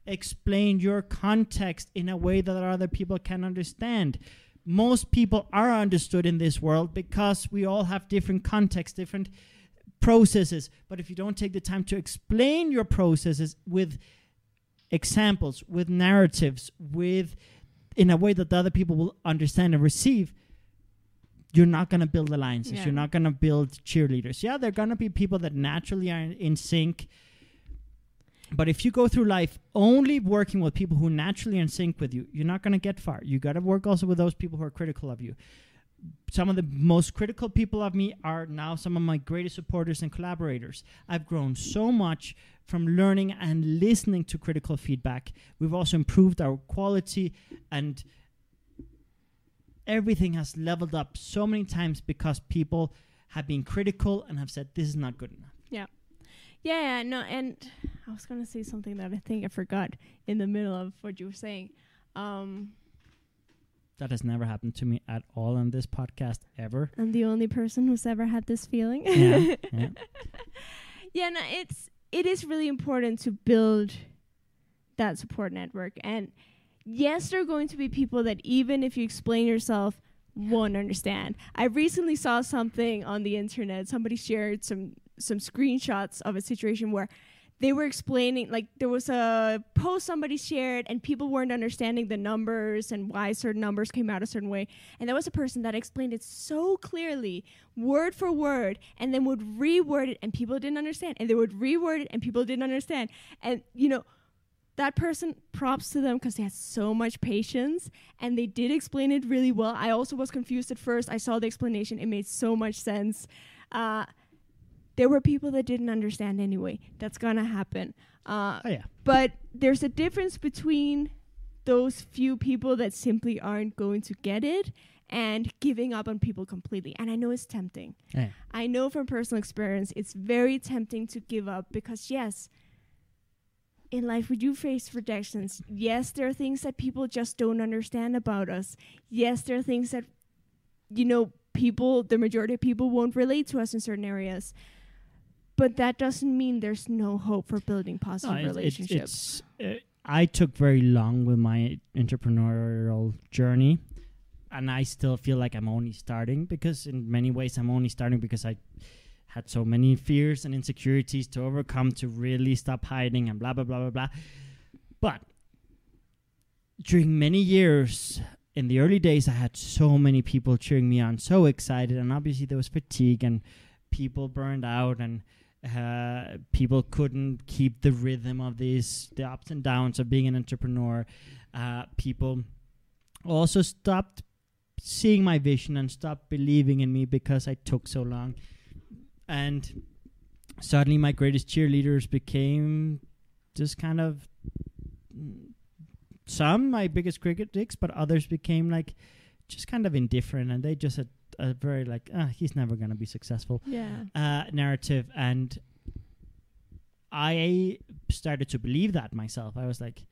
explain your context in a way that other people can understand most people are understood in this world because we all have different contexts, different processes. But if you don't take the time to explain your processes with examples, with narratives, with in a way that the other people will understand and receive, you're not going to build alliances. Yeah. You're not going to build cheerleaders. Yeah, there are going to be people that naturally are in sync. But if you go through life only working with people who naturally are in sync with you, you're not going to get far. You got to work also with those people who are critical of you. Some of the most critical people of me are now some of my greatest supporters and collaborators. I've grown so much from learning and listening to critical feedback. We've also improved our quality and everything has leveled up so many times because people have been critical and have said this is not good enough. Yeah, no, and I was gonna say something that I think I forgot in the middle of what you were saying. Um, That has never happened to me at all on this podcast ever. I'm the only person who's ever had this feeling. Yeah, yeah. <laughs> yeah, no, it's it is really important to build that support network. And yes, there are going to be people that even if you explain yourself won't understand. I recently saw something on the internet. Somebody shared some some screenshots of a situation where they were explaining like there was a post somebody shared and people weren't understanding the numbers and why certain numbers came out a certain way. And there was a person that explained it so clearly word for word and then would reword it and people didn't understand. And they would reword it and people didn't understand. And you know that person props to them because they had so much patience and they did explain it really well. I also was confused at first. I saw the explanation. It made so much sense. Uh, there were people that didn't understand anyway. That's gonna happen. Uh, Oh yeah. but there's a difference between those few people that simply aren't going to get it and giving up on people completely. And I know it's tempting. Yeah. I know from personal experience, it's very tempting to give up because, yes, in life we do face rejections. Yes, there are things that people just don't understand about us. Yes, there are things that, you know, people, the majority of people won't relate to us in certain areas. But that doesn't mean there's no hope for building positive No, it- it- relationships. it's, uh, I took very long with my entrepreneurial journey, and I still feel like I'm only starting because, in many ways, I'm only starting because I had so many fears and insecurities to overcome to really stop hiding and blah blah blah blah blah. But during many years, in the early days, I had so many people cheering me on, so excited, and obviously there was fatigue and people burned out and uh, people couldn't keep the rhythm of this, the ups and downs of being an entrepreneur. Uh, people also stopped seeing my vision and stopped believing in me because I took so long. And suddenly, my greatest cheerleaders became just kind of some my biggest critics, but others became like just kind of indifferent, and they just had a very like, ah, he's never gonna be successful yeah. uh, narrative, and I started to believe that myself. I was like,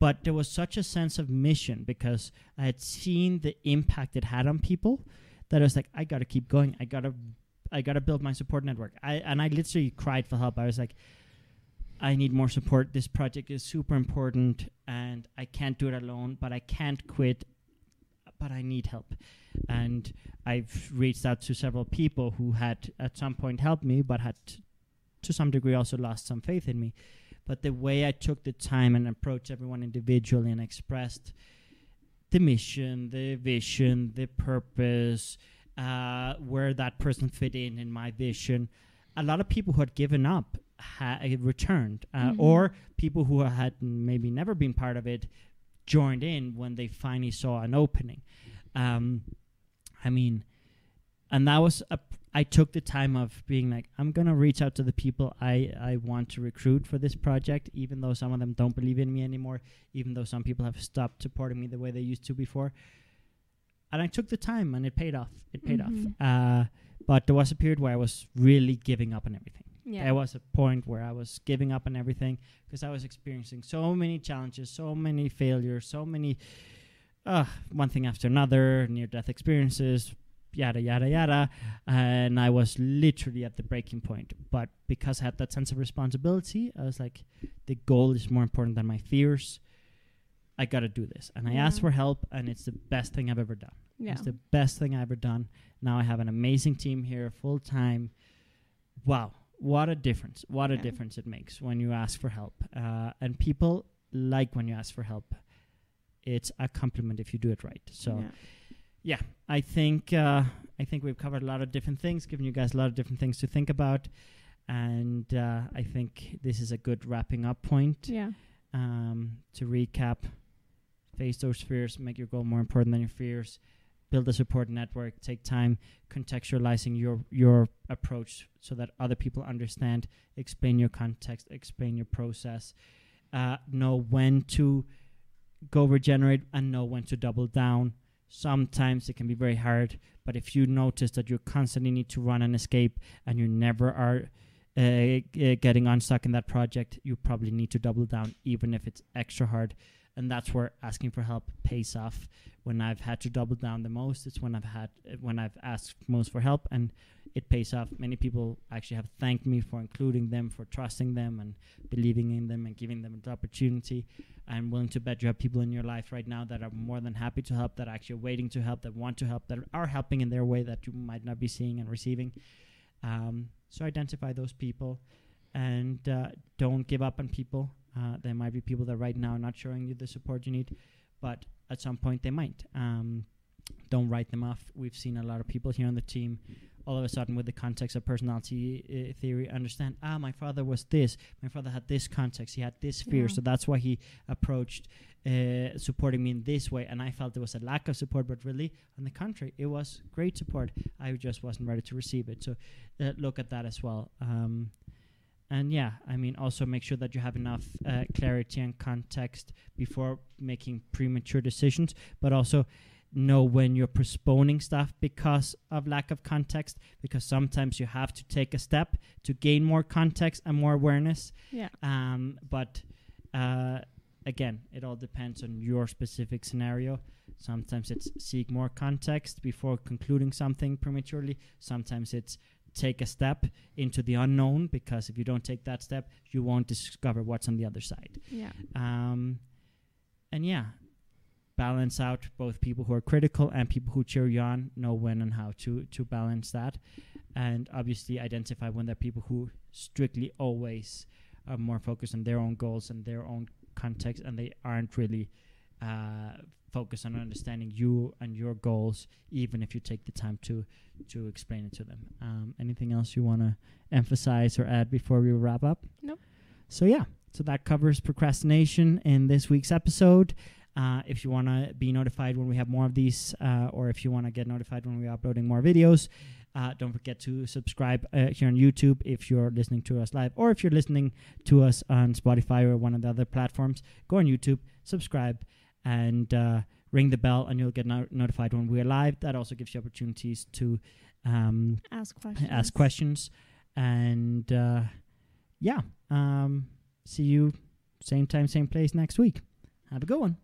but there was such a sense of mission because I had seen the impact it had on people that I was like, I gotta keep going. I gotta, I gotta build my support network. I and I literally cried for help. I was like, I need more support. This project is super important, and I can't do it alone. But I can't quit. But I need help, and I've reached out to several people who had at some point helped me, but had t- to some degree also lost some faith in me. But the way I took the time and approached everyone individually and expressed the mission, the vision, the purpose, uh, where that person fit in in my vision, a lot of people who had given up ha- returned, uh, Mhm. or people who had maybe never been part of it joined in when they finally saw an opening. Um, I mean, and that was a. I took the time of being like, I'm gonna reach out to the people I I want to recruit for this project, even though some of them don't believe in me anymore, even though some people have stopped supporting me the way they used to before. And I took the time, and it paid off. It paid Mhm. off. Uh, but there was a period where I was really giving up on everything. Yeah. There was a point where I was giving up on everything because I was experiencing so many challenges, so many failures, so many uh, one thing after another, near death experiences, yada, yada, yada. And I was literally at the breaking point. But because I had that sense of responsibility, I was like, the goal is more important than my fears. I got to do this. And I asked for help, and it's the best thing I've ever done. yeah. It's the best thing I've ever done. Now I have an amazing team here, full time. Wow, what a difference! What a difference it makes when you ask for help. Uh, and people like when you ask for help. It's a compliment if you do it right. So yeah. I think uh, I think we've covered a lot of different things, given you guys a lot of different things to think about, and uh, I think this is a good wrapping up point Yeah. um, to recap, face those fears, make your goal more important than your fears, build a support network, take time contextualizing your your approach so that other people understand, explain your context, explain your process, uh, know when to go regenerate and know when to double down. Sometimes it can be very hard, but if you notice that you constantly need to run and escape and you never are uh, getting unstuck in that project, you probably need to double down, even if it's extra hard. And that's where asking for help pays off. When I've had to double down the most, it's when I've had when I've asked most for help, and it pays off. Many people actually have thanked me for including them, for trusting them, and believing in them, and giving them the opportunity. I'm willing to bet you have people in your life right now that are more than happy to help, that are actually waiting to help, that want to help, that are helping in their way that you might not be seeing and receiving. Um, so identify those people and uh, don't give up on people. Uh, there might be people that right now are not showing you the support you need, but at some point they might. Um, don't write them off. We've seen a lot of people here on the team all of a sudden with the context of personality uh, theory understand ah my father was this my father had this context he had this fear Yeah. so that's why he approached uh, supporting me in this way and i felt there was a lack of support but really on the contrary it was great support i just wasn't ready to receive it so uh, look at that as well um, and yeah i mean also make sure that you have enough uh, clarity and context before making premature decisions but also know when you're postponing stuff because of lack of context because sometimes you have to take a step to gain more context and more awareness. Yeah. um, but uh, again it all depends on your specific scenario. Sometimes it's seek more context before concluding something prematurely. Sometimes it's take a step into the unknown because if you don't take that step you won't discover what's on the other side Yeah. um, and yeah, balance out both people who are critical and people who cheer you on. Know when and how to to balance that, and obviously identify when there are people who strictly always are more focused on their own goals and their own context, and they aren't really uh, focused on understanding you and your goals, even if you take the time to to explain it to them. Um, anything else you want to emphasize or add before we wrap up? Nope. So yeah, so that covers procrastination in this week's episode. Uh, if you want to be notified when we have more of these, uh, or if you want to get notified when we're uploading more videos, uh, don't forget to subscribe uh, here on YouTube if you're listening to us live, or if you're listening to us on Spotify or one of the other platforms. Go on YouTube, subscribe, and uh, ring the bell, and you'll get no- notified when we're live. That also gives you opportunities to um, Ask questions. ask questions, and uh, yeah, um, see you same time, same place next week. Have a good one.